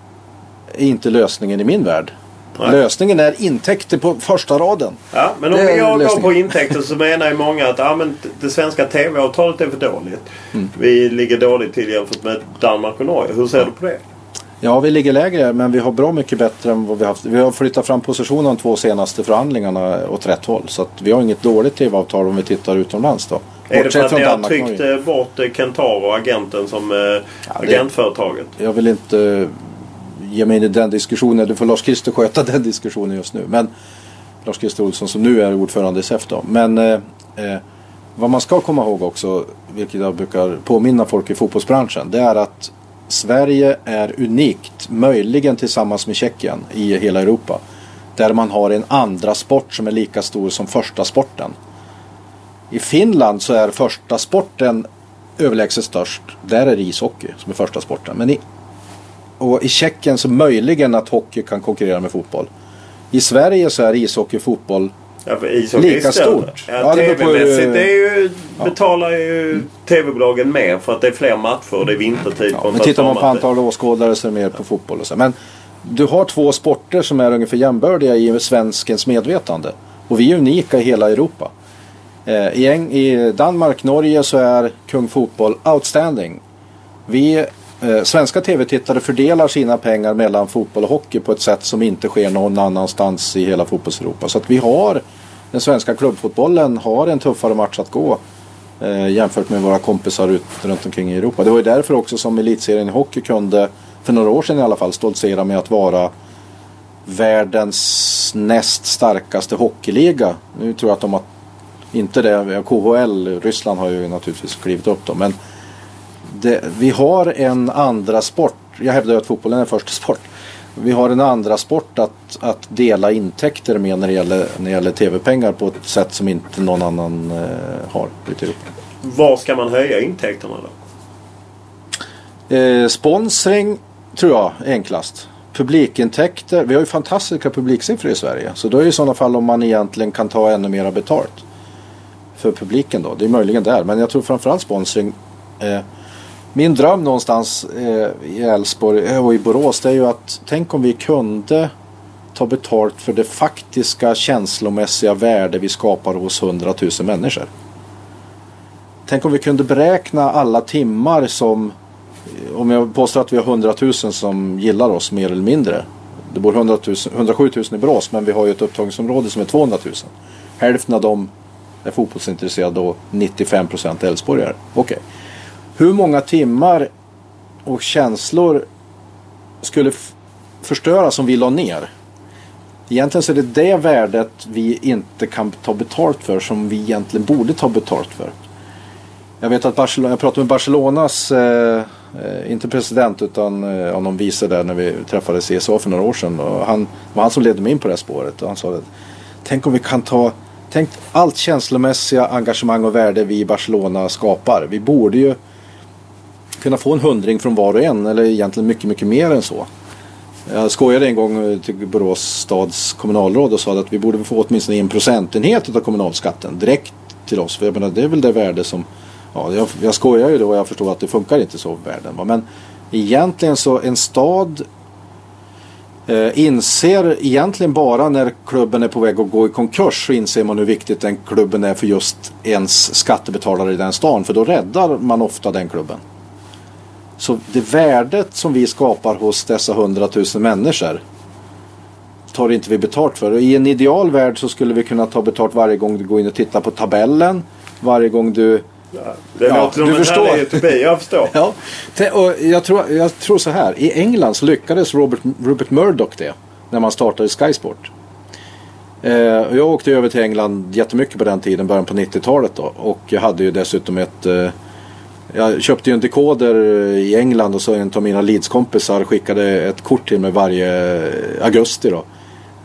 är inte lösningen i min värld. Nej. Lösningen är intäkter på första raden. Ja, men om jag går på intäkter så menar ju många att ja, men det svenska TV-avtalet är för dåligt. Mm. Vi ligger dåligt till jämfört med Danmark och Norge. Hur ser ja. du på det? Ja, vi ligger lägre men vi har bra mycket bättre än vad vi haft. Vi har flyttat fram positionen de två senaste förhandlingarna åt rätt håll. Så vi har inget dåligt TV-avtal om vi tittar utomlands då. Är det för att ni har tryckt Norge. bort Kentaro, agenten, som eh, ja, agentföretaget? Jag vill inte ge mig in i den diskussionen. Du får Lars-Christer sköta <laughs> den diskussionen just nu. Men Lars-Christer Olsson som nu är ordförande i SEF då. Men eh, eh, vad man ska komma ihåg också, vilket jag brukar påminna folk i fotbollsbranschen. Det är att Sverige är unikt, möjligen tillsammans med Tjeckien i hela Europa. Där man har en andra sport som är lika stor som första sporten. I Finland så är första sporten överlägset störst. Där är det ishockey som är första sporten. Men i och i Tjeckien så möjligen att hockey kan konkurrera med fotboll. I Sverige så är ishockey och fotboll ja, lika stort. Ja, ja, det är ju, betalar ju tv-bolagen mer för att det är fler matcher och det är vintertid. Ja, men tittar man på antal åskådare så är det mer på fotboll och så. Men du har två sporter som är ungefär jämbördiga i svenskens medvetande. Och vi är unika i hela Europa. Eh, I Danmark, Norge så är kung fotboll outstanding. Vi Eh, svenska tv-tittare fördelar sina pengar mellan fotboll och hockey på ett sätt som inte sker någon annanstans i hela fotbollseuropa. Så att vi har, den svenska klubbfotbollen har en tuffare match att gå eh, jämfört med våra kompisar ut, runt omkring i Europa. Det var ju därför också som elitserien i hockey kunde, för några år sedan i alla fall, stoltsera med att vara världens näst starkaste hockeyliga. Nu tror jag att de har inte det. KHL, Ryssland har ju naturligtvis klivit upp då. Men det, vi har en andra sport. Jag hävdar att fotbollen är första sport. Vi har en andra sport att, att dela intäkter med när det gäller, när det gäller tv-pengar på ett sätt som inte någon annan eh, har ute i Europa. Var ska man höja intäkterna då? Eh, sponsring tror jag är enklast. Publikintäkter. Vi har ju fantastiska publiksiffror i Sverige. Så då är det i sådana fall om man egentligen kan ta ännu mera betalt. För publiken då. Det är möjligen där. Men jag tror framförallt sponsring. Eh, min dröm någonstans eh, i Älvsborg eh, och i Borås det är ju att tänk om vi kunde ta betalt för det faktiska känslomässiga värde vi skapar hos 100 000 människor. Tänk om vi kunde beräkna alla timmar som eh, om jag påstår att vi har 100 000 som gillar oss mer eller mindre. Det bor 100 000, 107 000 i Borås men vi har ju ett upptagningsområde som är 200 000. Hälften av dem är fotbollsintresserade och 95 procent Älvsborgare. Okej. Okay. Hur många timmar och känslor skulle förstöras om vi la ner? Egentligen så är det det värdet vi inte kan ta betalt för som vi egentligen borde ta betalt för. Jag vet att Barcelona, jag pratade med Barcelonas, eh, eh, inte president utan eh, någon vice där när vi träffades i ESA för några år sedan. Och han var han som ledde mig in på det här spåret. Och han sa att tänk om vi kan ta, tänk allt känslomässiga engagemang och värde vi i Barcelona skapar. Vi borde ju kunna få en hundring från var och en eller egentligen mycket, mycket mer än så. Jag skojade en gång till Borås stads kommunalråd och sa att vi borde få åtminstone en procentenhet av kommunalskatten direkt till oss. För jag menar, det är väl det värde som ja, jag, jag skojar ju då och jag förstår att det funkar inte så i världen. Va? Men egentligen så en stad eh, inser egentligen bara när klubben är på väg att gå i konkurs så inser man hur viktigt den klubben är för just ens skattebetalare i den stan. För då räddar man ofta den klubben. Så det värdet som vi skapar hos dessa hundratusen människor tar inte vi betalt för. Och I en ideal värld så skulle vi kunna ta betalt varje gång du går in och tittar på tabellen. Varje gång du Ja, det ja, låter som du en förstår. härlig utopi, jag förstår. <laughs> ja, och jag, tror, jag tror så här. I England så lyckades Robert, Rupert Murdoch det. När man startade Sky Sport. Eh, jag åkte över till England jättemycket på den tiden, början på 90-talet då. Och jag hade ju dessutom ett... Eh, jag köpte ju en dekoder i England och så en av mina Leeds-kompisar skickade ett kort till mig varje augusti då.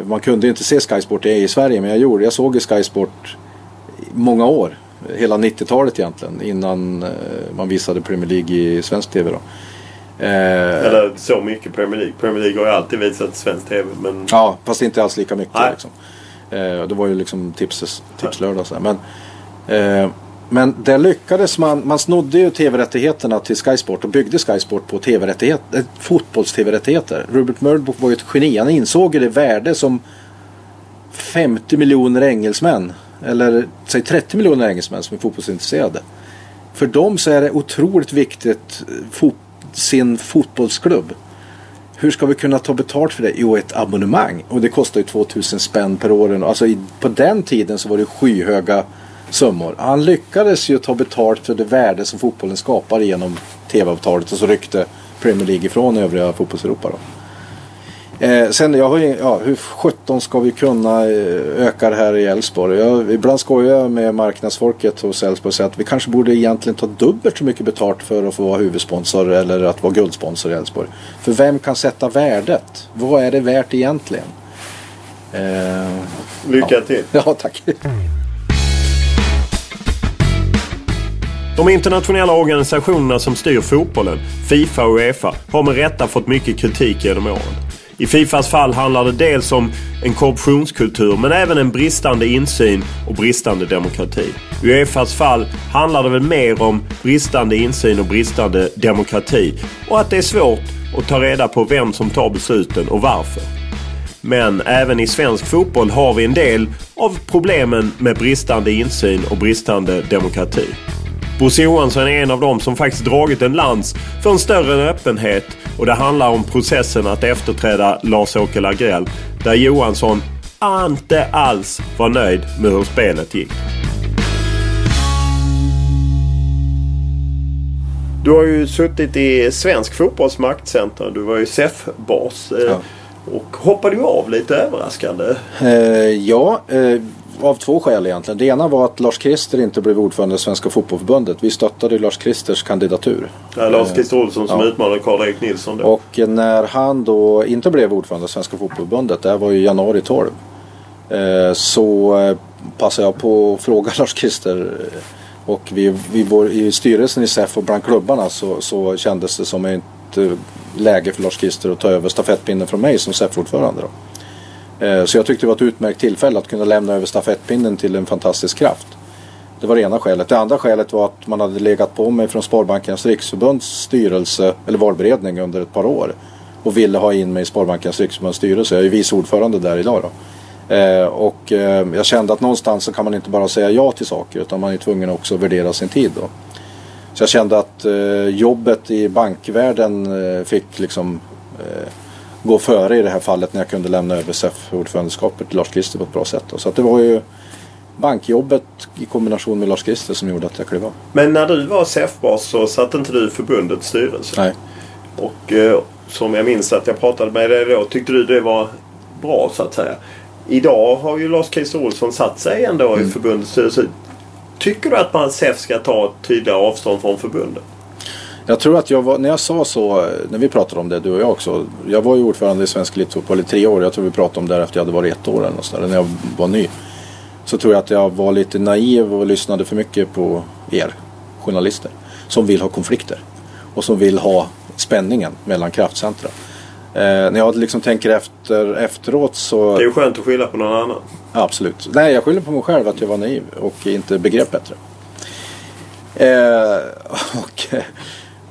Man kunde inte se Sky Sport i Sverige men jag gjorde Jag såg Sky Sport många år hela 90-talet egentligen innan eh, man visade Premier League i svensk TV. Då. Eh, Eller så mycket Premier League. Premier League har ju alltid visat svensk TV. Men... Ja, fast inte alls lika mycket. Liksom. Eh, det var ju liksom tips, tipslördag. Så men, eh, men det lyckades man. Man snodde ju TV-rättigheterna till Sky Sport och byggde Sky Sport på TV-rättigheter, eh, fotbolls-TV-rättigheter. Robert Murdoch var ju ett geni. Han insåg ju det värde som 50 miljoner engelsmän eller säg 30 miljoner engelsmän som är fotbollsintresserade. För dem så är det otroligt viktigt eh, fot sin fotbollsklubb. Hur ska vi kunna ta betalt för det? Jo, ett abonnemang. Och det kostar ju 2000 spänn per år. Alltså i, på den tiden så var det skyhöga summor. Han lyckades ju ta betalt för det värde som fotbollen skapar genom tv-avtalet och så ryckte Premier League ifrån övriga fotbollseuropa. Då. Eh, sen jag har ju, ja, hur sjutton ska vi kunna eh, öka det här i Älvsborg? ibland skojar jag med marknadsfolket hos Älvsborg och säger att vi kanske borde egentligen ta dubbelt så mycket betalt för att få vara huvudsponsor eller att vara guldsponsor i Älvsborg. För vem kan sätta värdet? Vad är det värt egentligen? Eh, Lycka ja. till! <laughs> Ja, tack! De internationella organisationerna som styr fotbollen, Fifa och Uefa, har med rätta fått mycket kritik genom åren. I Fifas fall handlar det dels om en korruptionskultur men även en bristande insyn och bristande demokrati. I Uefas fall handlar det väl mer om bristande insyn och bristande demokrati och att det är svårt att ta reda på vem som tar besluten och varför. Men även i svensk fotboll har vi en del av problemen med bristande insyn och bristande demokrati. Bosse Johansson är en av dem som faktiskt dragit en lans för en större öppenhet och det handlar om processen att efterträda Lars-Åke Lagrell där Johansson inte alls var nöjd med hur spelet gick. Du har ju suttit i svensk fotbolls maktcenter. Du var ju SEF-bas. Ja. Och hoppade ju av lite överraskande. Eh, ja, eh, av två skäl egentligen. Det ena var att Lars Christer inte blev ordförande i Svenska Fotbollförbundet. Vi stöttade Lars Christers kandidatur. Ja, Lars Christer Olsson som ja. utmanade Karl-Erik Nilsson. Då. Och när han då inte blev ordförande i Svenska Fotbollförbundet, det var ju januari 12. Eh, så eh, passade jag på att fråga <laughs> Lars Christer och vi, vi var, i styrelsen i SEF och bland klubbarna så, så kändes det som ett läge för Lars Christer att ta över stafettpinnen från mig som SEF-ordförande. Eh, Eh, så jag tyckte det var ett utmärkt tillfälle att kunna lämna över stafettpinnen till en fantastisk kraft. Det var det ena skälet. Det andra skälet var att man hade legat på mig från Sparbankernas Riksförbunds styrelse eller valberedning under ett par år och ville ha in mig i Sparbankernas Riksförbunds styrelse. Jag är vice ordförande där idag. Då. Eh, och eh, jag kände att någonstans så kan man inte bara säga ja till saker utan man är tvungen också att värdera sin tid. Då. Så jag kände att eh, jobbet i bankvärlden eh, fick liksom eh, gå före i det här fallet när jag kunde lämna över SEF-ordförandeskapet till Lars Christer på ett bra sätt. Då. Så det var ju bankjobbet i kombination med Lars Christer som gjorde att jag klev av. Men när du var SEF-bas så satt inte du i förbundets styrelse? Nej. Och eh, som jag minns att jag pratade med dig då tyckte du det var bra så att säga. Idag har ju Lars-Christer Olsson satt sig ändå mm. i förbundets styrelse. Tycker du att man SEF ska ta tydligare avstånd från förbundet? Jag tror att jag var, när jag sa så, när vi pratade om det du och jag också. Jag var ju ordförande i Svensk Elitfotboll i tre år. Jag tror vi pratade om det efter jag hade varit ett år eller något där, när jag var ny. Så tror jag att jag var lite naiv och lyssnade för mycket på er journalister. Som vill ha konflikter. Och som vill ha spänningen mellan kraftcentra. Eh, när jag liksom tänker efter efteråt så... Det är ju skönt att skylla på någon annan. Absolut. Nej, jag skyller på mig själv att jag var naiv och inte begrep bättre. Eh, <laughs> och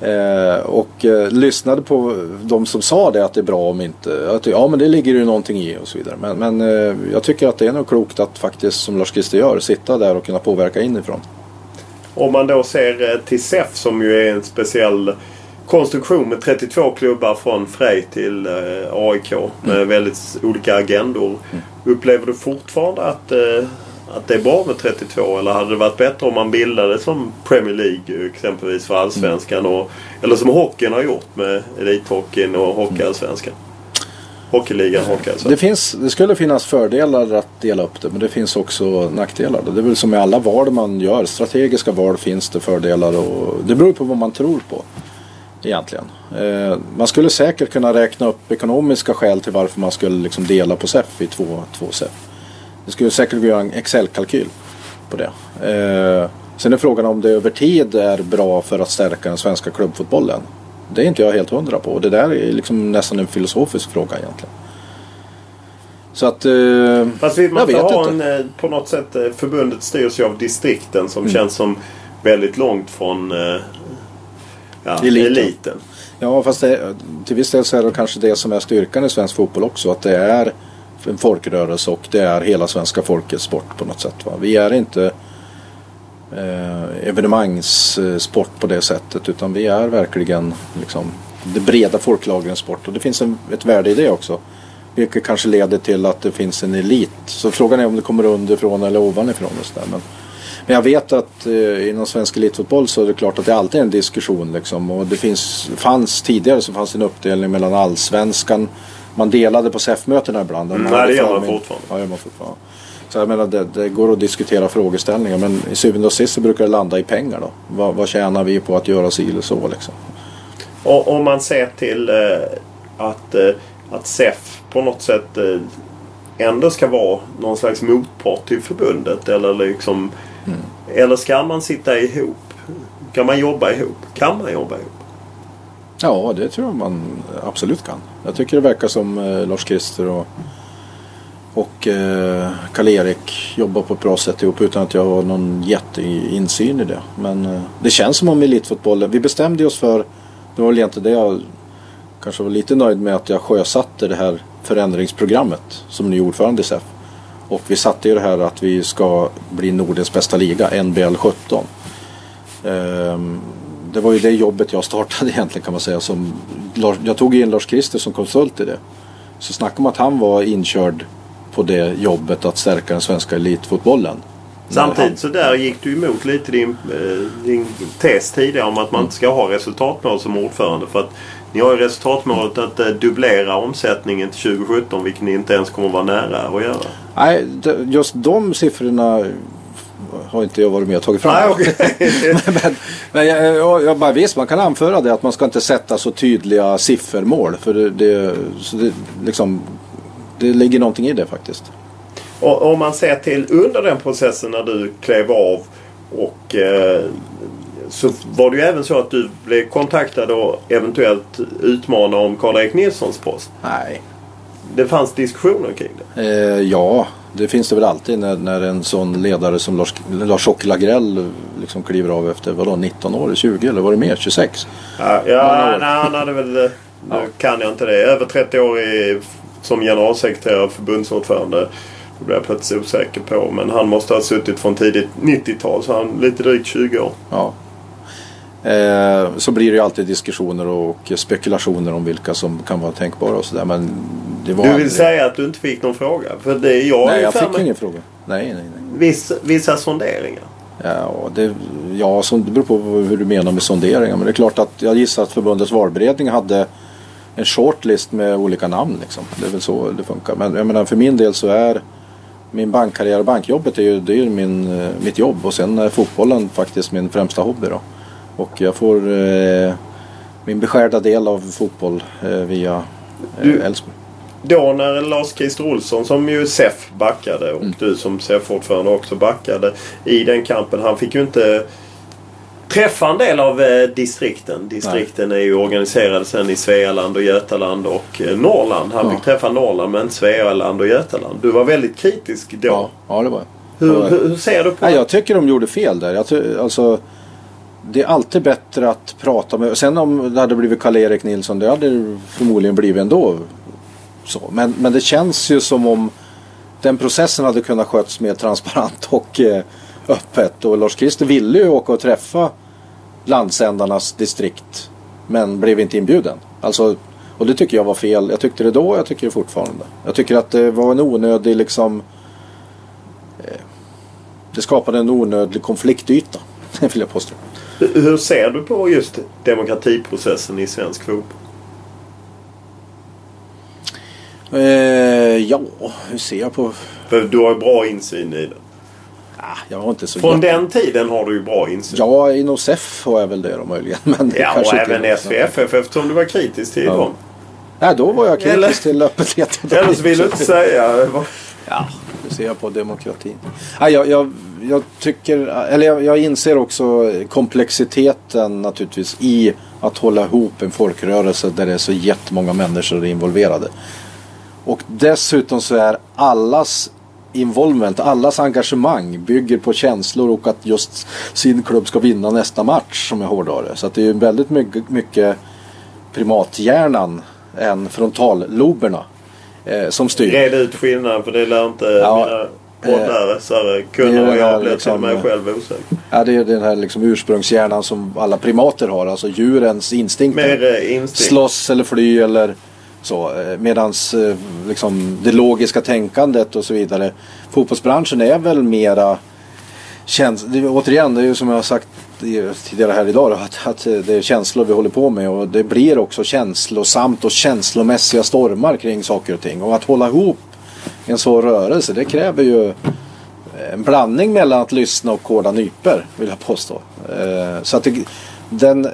eh, och eh, lyssnade på de som sa det att det är bra om inte. Att, ja men det ligger ju någonting i och så vidare. Men, men eh, jag tycker att det är nog klokt att faktiskt som Lars Christer gör sitta där och kunna påverka inifrån. Om man då ser eh, till SEF som ju är en speciell konstruktion med 32 klubbar från Frej till eh, AIK med mm. väldigt olika agendor. Mm. Upplever du fortfarande att, eh, att det är bra med 32 eller hade det varit bättre om man bildade som Premier League exempelvis för Allsvenskan och, eller som hockeyn har gjort med Elithockeyn och Hockeyallsvenskan? Hockeyligan, Hockeyallsvenskan. Det, finns, det skulle finnas fördelar att dela upp det men det finns också nackdelar. Det är väl som med alla val man gör. Strategiska val finns det fördelar och det beror på vad man tror på egentligen. Eh, man skulle säkert kunna räkna upp ekonomiska skäl till varför man skulle liksom dela på SEF i två, två SEF. Det skulle säkert gå att göra en Excel-kalkyl på det. Eh, sen är frågan om det över tid är bra för att stärka den svenska klubbfotbollen. Det är inte jag helt hundra på. Det där är liksom nästan en filosofisk fråga egentligen. Så att... Eh, Fast vill man inte ha en, eh, på något sätt, eh, förbundet styrs ju av distrikten som mm. känns som väldigt långt från eh, ja, eliten. eliten. Ja, fast det, till viss del så är det kanske det som är styrkan i svensk fotboll också. Att det är en folkrörelse och det är hela svenska folkets sport på något sätt. Va? Vi är inte eh, evenemangssport på det sättet utan vi är verkligen liksom, det breda folklagrens sport. Och det finns en, ett värde i det också. Vilket kanske leder till att det finns en elit. Så frågan är om det kommer underifrån eller ovanifrån. Och så där. Men, men jag vet att eh, inom svensk elitfotboll så är det klart att det alltid är en diskussion. Liksom. Och det finns, fanns tidigare så fanns en uppdelning mellan allsvenskan. Man delade på SEF-mötena ibland. Mm, nej, det gör man fortfarande. Ja, gör man fortfarande. Så jag menar det, det, går att diskutera frågeställningar men i syvende och sist så brukar det landa i pengar då. Vad, vad tjänar vi på att göra si eller så liksom? Och om man ser till eh, att, eh, att SEF på något sätt eh, ändå ska vara någon slags motpart till förbundet eller liksom Mm. Eller ska man sitta ihop? Kan man jobba ihop? Kan man jobba ihop? Ja, det tror jag man absolut kan. Jag tycker det verkar som eh, Lars-Christer och, och eh, Karl-Erik jobbar på ett bra sätt ihop utan att jag har någon jätteinsyn i det. Men eh, det känns som om elitfotbollen, vi bestämde oss för, det var väl egentligen det jag kanske var lite nöjd med att jag sjösatte det här förändringsprogrammet som ny ordförande i SEF. Och vi satte ju det här att vi ska bli Nordens bästa liga, NBL 17. Ehm, det var ju det jobbet jag startade <laughs> egentligen kan man säga. Som jag tog in Lars Christer som konsult i det. Så snacka om att han var inkörd på det jobbet att stärka den svenska elitfotbollen. Samtidigt så där gick du emot lite din, eh, din tes tidigare om att man inte ska ha resultatmål som ordförande. För att Ni har ju resultatmålet att eh, dubblera omsättningen till 2017 vilket ni inte ens kommer vara nära att göra. Nej, just de siffrorna har inte jag varit med och tagit fram. Nej, okej. <laughs> men men, jag, jag, jag bara visst, man kan anföra det att man ska inte sätta så tydliga siffermål. För det, det, det, liksom, det ligger någonting i det faktiskt. Och om man ser till under den processen när du klev av och eh, så var det ju även så att du blev kontaktad och eventuellt utmana om Karl-Erik Nilssons post. Nej. Det fanns diskussioner kring det. Eh, ja, det finns det väl alltid när, när en sån ledare som Lars, Lars-Åke Lagrell liksom kliver av efter vadå, 19 år, 20 eller var det mer? 26? Ja, ja nej, han hade väl... Nu kan jag inte det. Över 30 år i, som generalsekreterare och förbundsordförande. Det blir jag plötsligt osäker på. Men han måste ha suttit från tidigt 90-tal. Så han lite drygt 20 år. Ja. Eh, så blir det ju alltid diskussioner och spekulationer om vilka som kan vara tänkbara och sådär. Men det var Du vill aldrig- säga att du inte fick någon fråga? För det är jag Nej, jag fick mig ingen fråga. Nej, nej, nej. Viss, vissa sonderingar. Ja, det, ja som, det beror på hur du menar med sonderingar. Men det är klart att jag gissar att förbundets valberedning hade en shortlist med olika namn. Liksom. Det är väl så det funkar. Men jag menar, för min del så är min bankkarriär och bankjobbet är ju, det är ju min, eh, mitt jobb. Och sen är fotbollen faktiskt min främsta hobby. Då. Och jag får eh, min beskärda del av fotboll eh, via eh, Elfsborg. Då när Lars-Christer Olsson som ju SEF backade och Mm. du som SEF-ordförande också backade i den kampen. Han fick ju inte träffa en del av eh, distrikten. Distrikten är ju organiserade sen i Svealand och Götaland och eh, Norrland. Han Ja. fick träffa Norrland men Svealand och Götaland. Du var väldigt kritisk då. Ja, ja, det var jag. Hur, hur, hur ser du på Nej, det? jag tycker de gjorde fel där. Jag alltså, det är alltid bättre att prata med... Sen om det hade blivit Karl-Erik Nilsson, det hade det förmodligen blivit ändå. Så. Men, men det känns ju som om den processen hade kunnat sköts mer transparent <laughs> och eh, öppet. Och Lars-Christer ville ju åka och träffa landsändarnas distrikt. Men blev inte inbjuden. Alltså, och det tycker jag var fel. Jag tyckte det då och jag tycker det fortfarande. Jag tycker att det var en onödig liksom eh, det skapade en onödig konfliktyta. <laughs> Vill jag påstå. Hur, ser du på just demokratiprocessen i svensk fotboll? Eh, ja, hur ser jag på... För du har bra insyn i det. Ah, jag har inte så Från jätte- den tiden har du ju bra insyn. Ja, inom SEF har jag väl det då möjligen. <laughs> Men det Ja, och även SVFF eftersom du var kritisk till Ja. dem. Nej, då var jag kritisk Eller- till öppenhet. Eller så vill du inte säga. Ja, ser jag på demokratin? Ja, jag, jag, jag tycker, eller jag, jag inser också komplexiteten naturligtvis i att hålla ihop en folkrörelse där det är så jättemånga människor involverade. Och dessutom så är allas involvement, allas engagemang bygger på känslor och att just sin klubb ska vinna nästa match som jag hårdrar det. Så att det är ju väldigt mycket, mycket primathjärnan än frontalloberna eh, som styr. Red ut skillnaden för det lär inte Ja, mina poddläsare kunna det är och jag här blir liksom, till och med själv osäker. Ja, det är den här liksom ursprungshjärnan som alla primater har. Alltså djurens instinkter. Mer eh, instinkt. Slåss eller fly eller så. eh, Medans eh, liksom, det logiska tänkandet och så vidare. Fotbollsbranschen är väl mera Käns det, återigen, det är ju som jag har sagt tidigare här idag då, att, att det är känslor vi håller på med och det blir också känslosamt och känslomässiga stormar kring saker och ting. Och att hålla ihop en sån rörelse det kräver ju en blandning mellan att lyssna och hårda nyper vill jag påstå. Eh, så att det, den,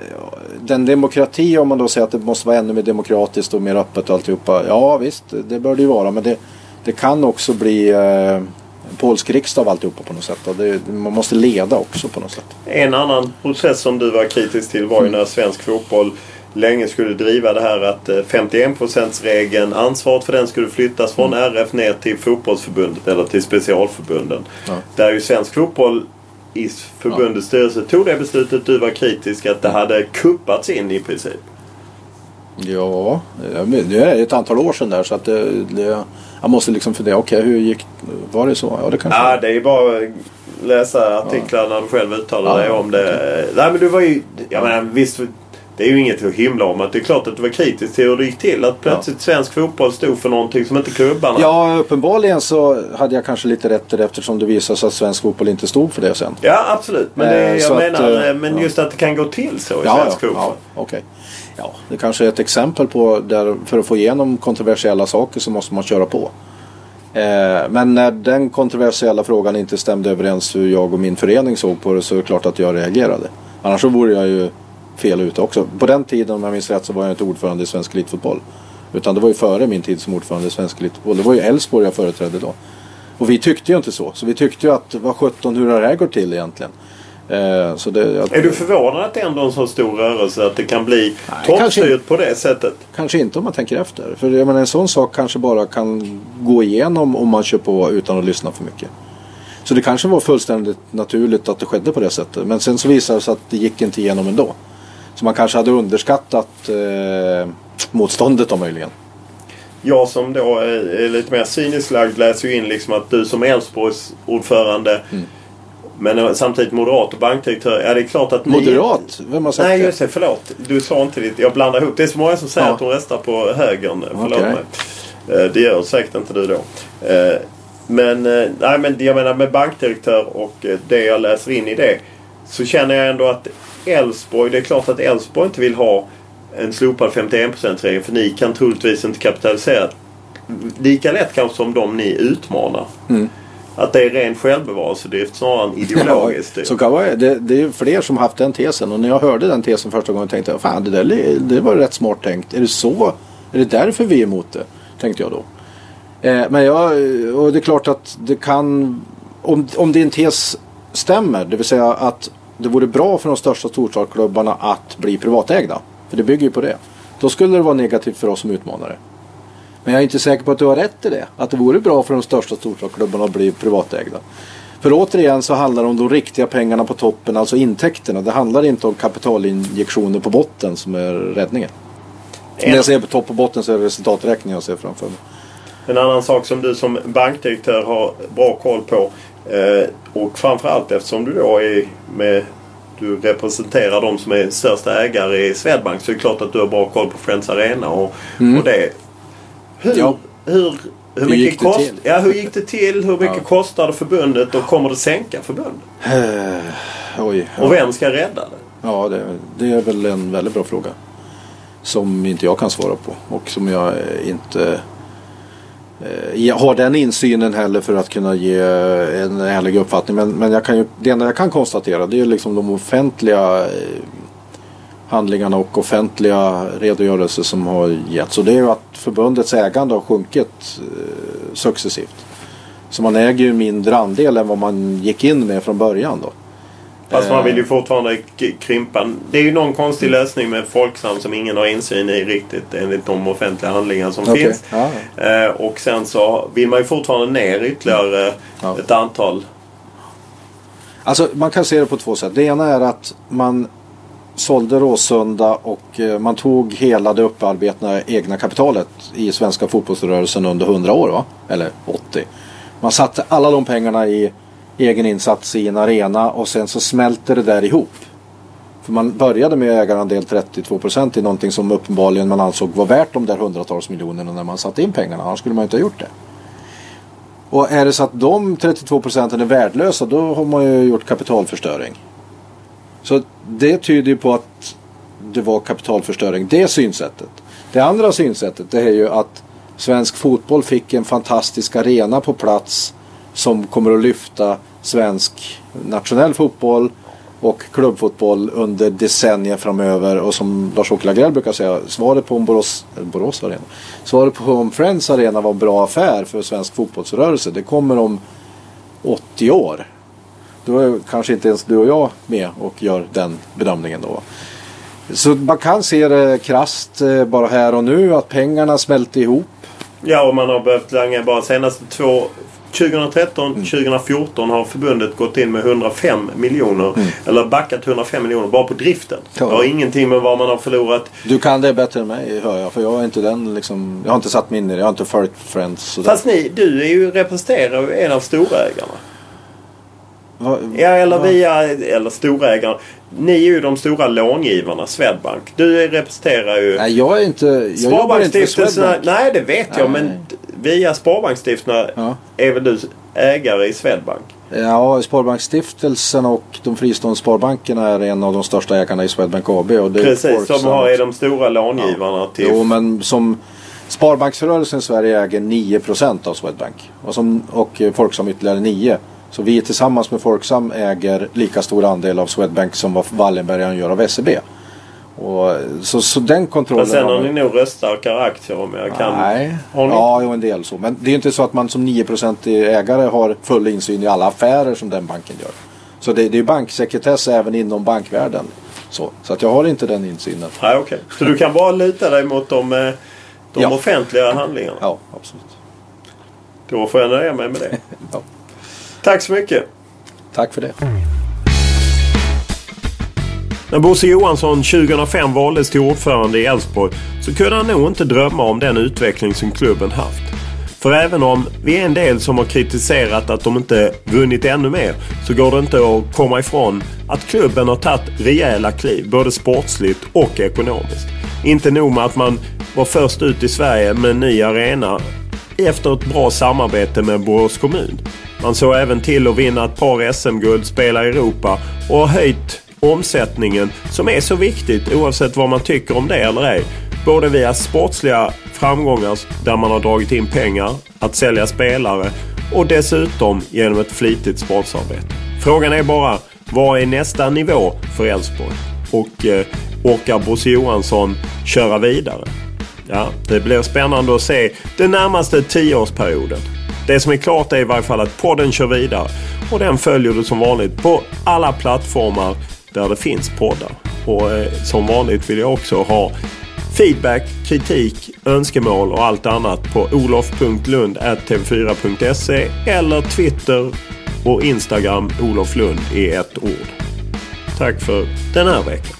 den demokrati om man då säger att det måste vara ännu mer demokratiskt och mer öppet och alltihopa. Ja visst, det bör det ju vara men det, det kan också bli eh, polsk riksdag av alltihopa på något sätt. Det, man måste leda också på något sätt. En annan process som du var kritisk till var ju när svensk fotboll länge skulle driva det här att eh, 51%-regeln, ansvaret för den skulle flyttas från RF ner till fotbollsförbundet eller till specialförbunden. Ja. Där ju svensk fotboll i förbundets styrelse tog det beslutet. Du var kritisk att det hade kuppats in i princip. Ja, det är ett antal år sedan där så att det, det, jag måste liksom fundera. Okej, hur gick Var det så? Ja, det kanske Ja, det är ju bara att läsa artiklar när du själv uttalar Ja, dig om det. Nej, men du var ju... Jag menar, visst, det är ju inget att hymla om. Att det är klart att du var kritisk till hur det gick till. Att plötsligt svensk fotboll stod för någonting som inte klubbarna. Ja, uppenbarligen så hade jag kanske lite rätt det eftersom det visade sig att svensk fotboll inte stod för det sen. Ja, absolut. Men det, Eh, jag så att, menar, eh, men ja. just att det kan gå till så i Ja, svensk ja, fotboll. ja okej. Ja, det kanske är ett exempel på där för att få igenom kontroversiella saker så måste man köra på. Eh, men när den kontroversiella frågan inte stämde överens hur jag och min förening såg på det så är det klart att jag reagerade. Annars så vore jag ju fel ute också. På den tiden om jag minns rätt så var jag inte ordförande i Svensk Elitfotboll. Utan det var ju före min tid som ordförande i Svensk Elitfotboll. Det var ju Elfsborg jag företrädde då. Och vi tyckte ju inte så. Så vi tyckte ju att vad sjutton hur har det här gått till egentligen? Eh, så det, att, Är du förvånad att det ändå är en så stor rörelse att det kan bli toppstyrt på det sättet? Kanske inte om man tänker efter. För jag menar, en sån sak kanske bara kan gå igenom om man kör på utan att lyssna för mycket. Så det kanske var fullständigt naturligt att det skedde på det sättet. Men sen så visade det sig att det gick inte igenom ändå. Så man kanske hade underskattat eh, motståndet då möjligen. Jag som då är lite mer cyniskt lagd läser ju in liksom att du som Elfsborgs ordförande Mm. Men samtidigt moderat och bankdirektör. Ja det är klart att ni... Moderat? Vem har sagt Nej det? just det, förlåt. Du sa inte ditt. Jag blandar ihop. Det är så många som säger Ja. att de röstar på högern. Förlåt Okej. mig. Eh, Det gör säkert inte du då. Eh, Men, eh, nej, men jag menar med bankdirektör och eh, det jag läser in i det. Så känner jag ändå att Elfsborg, det är klart att Elfsborg inte vill ha en slopad 51%-regel för ni kan troligtvis inte kapitalisera lika lätt kanske som de ni utmanar. Mm. Att det är ren självbevarelsedrift snarare än ideologiskt. Ja, så kan vara, det, det är fler som haft den tesen och när jag hörde den tesen första gången tänkte jag fan det där det var rätt smart tänkt. Är det så? Är det därför vi är emot det? Tänkte jag då. Eh, men jag, och det är klart att det kan om, om din tes stämmer, det vill säga att det vore bra för de största storstadsklubbarna att bli privatägda. För det bygger ju på det. Då skulle det vara negativt för oss som utmanare. Men jag är inte säker på att du har rätt i det. Att det vore bra för de största storstadsklubbarna att bli privatägda. För återigen så handlar det om de riktiga pengarna på toppen, alltså intäkterna. Det handlar inte om kapitalinjektioner på botten som är räddningen. När jag säger på topp och botten så är det resultaträkningen jag ser framför mig. En annan sak som du som bankdirektör har bra koll på eh, och framförallt eftersom du då är med du representerar de som är största ägare i Swedbank så är det klart att du har bra koll på Friends Arena och, och det. Hur. Ja. hur, hur, mycket gick det till? Ja, hur gick det till? Hur mycket Ja. kostade förbundet och kommer det sänka förbundet? Eh, oj. Ja. Och vem ska rädda det? Ja, det, det är väl en väldigt bra fråga. Som inte jag kan svara på och som jag eh, inte eh, jag har den insynen heller för att kunna ge en ärlig uppfattning. Men, men jag kan ju, det enda jag kan konstatera det är liksom de offentliga handlingarna och offentliga redogörelser som har getts. Och det är ju att förbundets ägande har sjunkit eh, successivt. Så man äger ju mindre andel än vad man gick in med från början då. Fast Eh. man vill ju fortfarande k- krympa. Det är ju någon konstig lösning med Folksam som ingen har insyn i riktigt enligt de offentliga handlingar som Okej. finns. Ja, Eh, och sen så vill man ju fortfarande ner ytterligare Ja. ett antal. Alltså man kan se det på två sätt. Det ena är att man sålde Råsunda och eh, man tog hela det upparbetade egna kapitalet i svenska fotbollsrörelsen under 100 år. Va? Eller 80. Man satte alla de pengarna i egen insats i en arena och sen så smälter det där ihop. För man började med ägarandel 32% i någonting som uppenbarligen man ansåg var värt de där hundratals miljonerna när man satte in pengarna. Annars skulle man inte ha gjort det. Och är det så att de 32 procenten är värdelösa då har man ju gjort kapitalförstöring. Så det tyder ju på att det var kapitalförstöring, det synsättet. Det andra synsättet det är ju att svensk fotboll fick en fantastisk arena på plats som kommer att lyfta svensk nationell fotboll och klubbfotboll under decennier framöver och som Lars-Åke Lagrell brukar säga svaret på om Borås, Borås Arena svaret på om Friends Arena var en bra affär för svensk fotbollsrörelse det kommer om 80 år. Då är kanske inte ens du och jag med och gör den bedömningen då. Så man kan se det krasst eh, bara här och nu att pengarna smälter ihop. Ja och man har behövt langa bara senaste två 2013, Mm. 2014 har förbundet gått in med 105 miljoner. Eller backat 105 miljoner bara på driften. Ja. Det har ingenting med vad man har förlorat. Du kan det bättre än mig hör jag. För jag är inte den liksom. Jag har inte satt mig in i det. Jag har inte följt Friends. sådär. Fast ni, du är ju, representerar ju en av storägarna. Va- Ja, eller via eller storägarna. Ni är ju de stora långivarna, Swedbank. Du representerar ju Nej, jag är inte. Jag jobbar inte för Sparbanksstiftelserna. Swedbank. Nej, det vet jag. Nej. Men via Sparbanksstiftelserna Ja. är väl du ägare i Swedbank? Ja, Sparbanksstiftelsen och de fristående sparbankerna är en av de största ägarna i Swedbank AB. Och det Precis, som har, är de stora långivarna till... Jo, men som Sparbanksrörelsen i Sverige äger 9% av Swedbank. Och, som, och Folksam ytterligare 9%. Så vi tillsammans med Folksam äger lika stor andel av Swedbank som vad Wallenbergaren gör av SEB. Och, så, så den kontrollen Men sen har ni nog röststarkare aktier om jag kan... Nej, Har ni? ja jo, en del så. Men det är ju inte så att man som 9% ägare har full insyn i alla affärer som den banken gör. Så det, det är banksekretess även inom bankvärlden. Så, så att jag har inte den insynen. Nej, okej. Så du kan bara luta dig mot de, eh, de Ja. offentliga handlingarna? Ja, absolut. Då får jag nöja mig med det. <laughs> Ja. Tack så mycket. Tack för det. När Bosse Johansson 2005 valdes till ordförande i Elfsborg så kunde han nog inte drömma om den utveckling som klubben haft. För även om vi är en del som har kritiserat att de inte vunnit ännu mer så går det inte att komma ifrån att klubben har tagit rejäla kliv både sportsligt och ekonomiskt. Inte nog med att man var först ut i Sverige med en ny arena efter ett bra samarbete med Borås kommun. Man såg även till att vinna ett par SM-guld, spela i Europa och har höjt omsättningen som är så viktigt oavsett vad man tycker om det eller ej. Både via sportsliga framgångar där man har dragit in pengar, att sälja spelare och dessutom genom ett flitigt sportsarbete. Frågan är bara, vad är nästa nivå för Elfsborg? Och eh, orkar Bosse Johansson köra vidare? Ja, det blir spännande att se den närmaste tioårsperioden. Det som är klart är i varje fall att podden kör vidare. Och den följer du som vanligt på alla plattformar där det finns poddar. Och eh, som vanligt vill jag också ha feedback, kritik, önskemål och allt annat på olof.lund.tv4.se eller Twitter och Instagram Olof Lund i ett ord. Tack för den här veckan.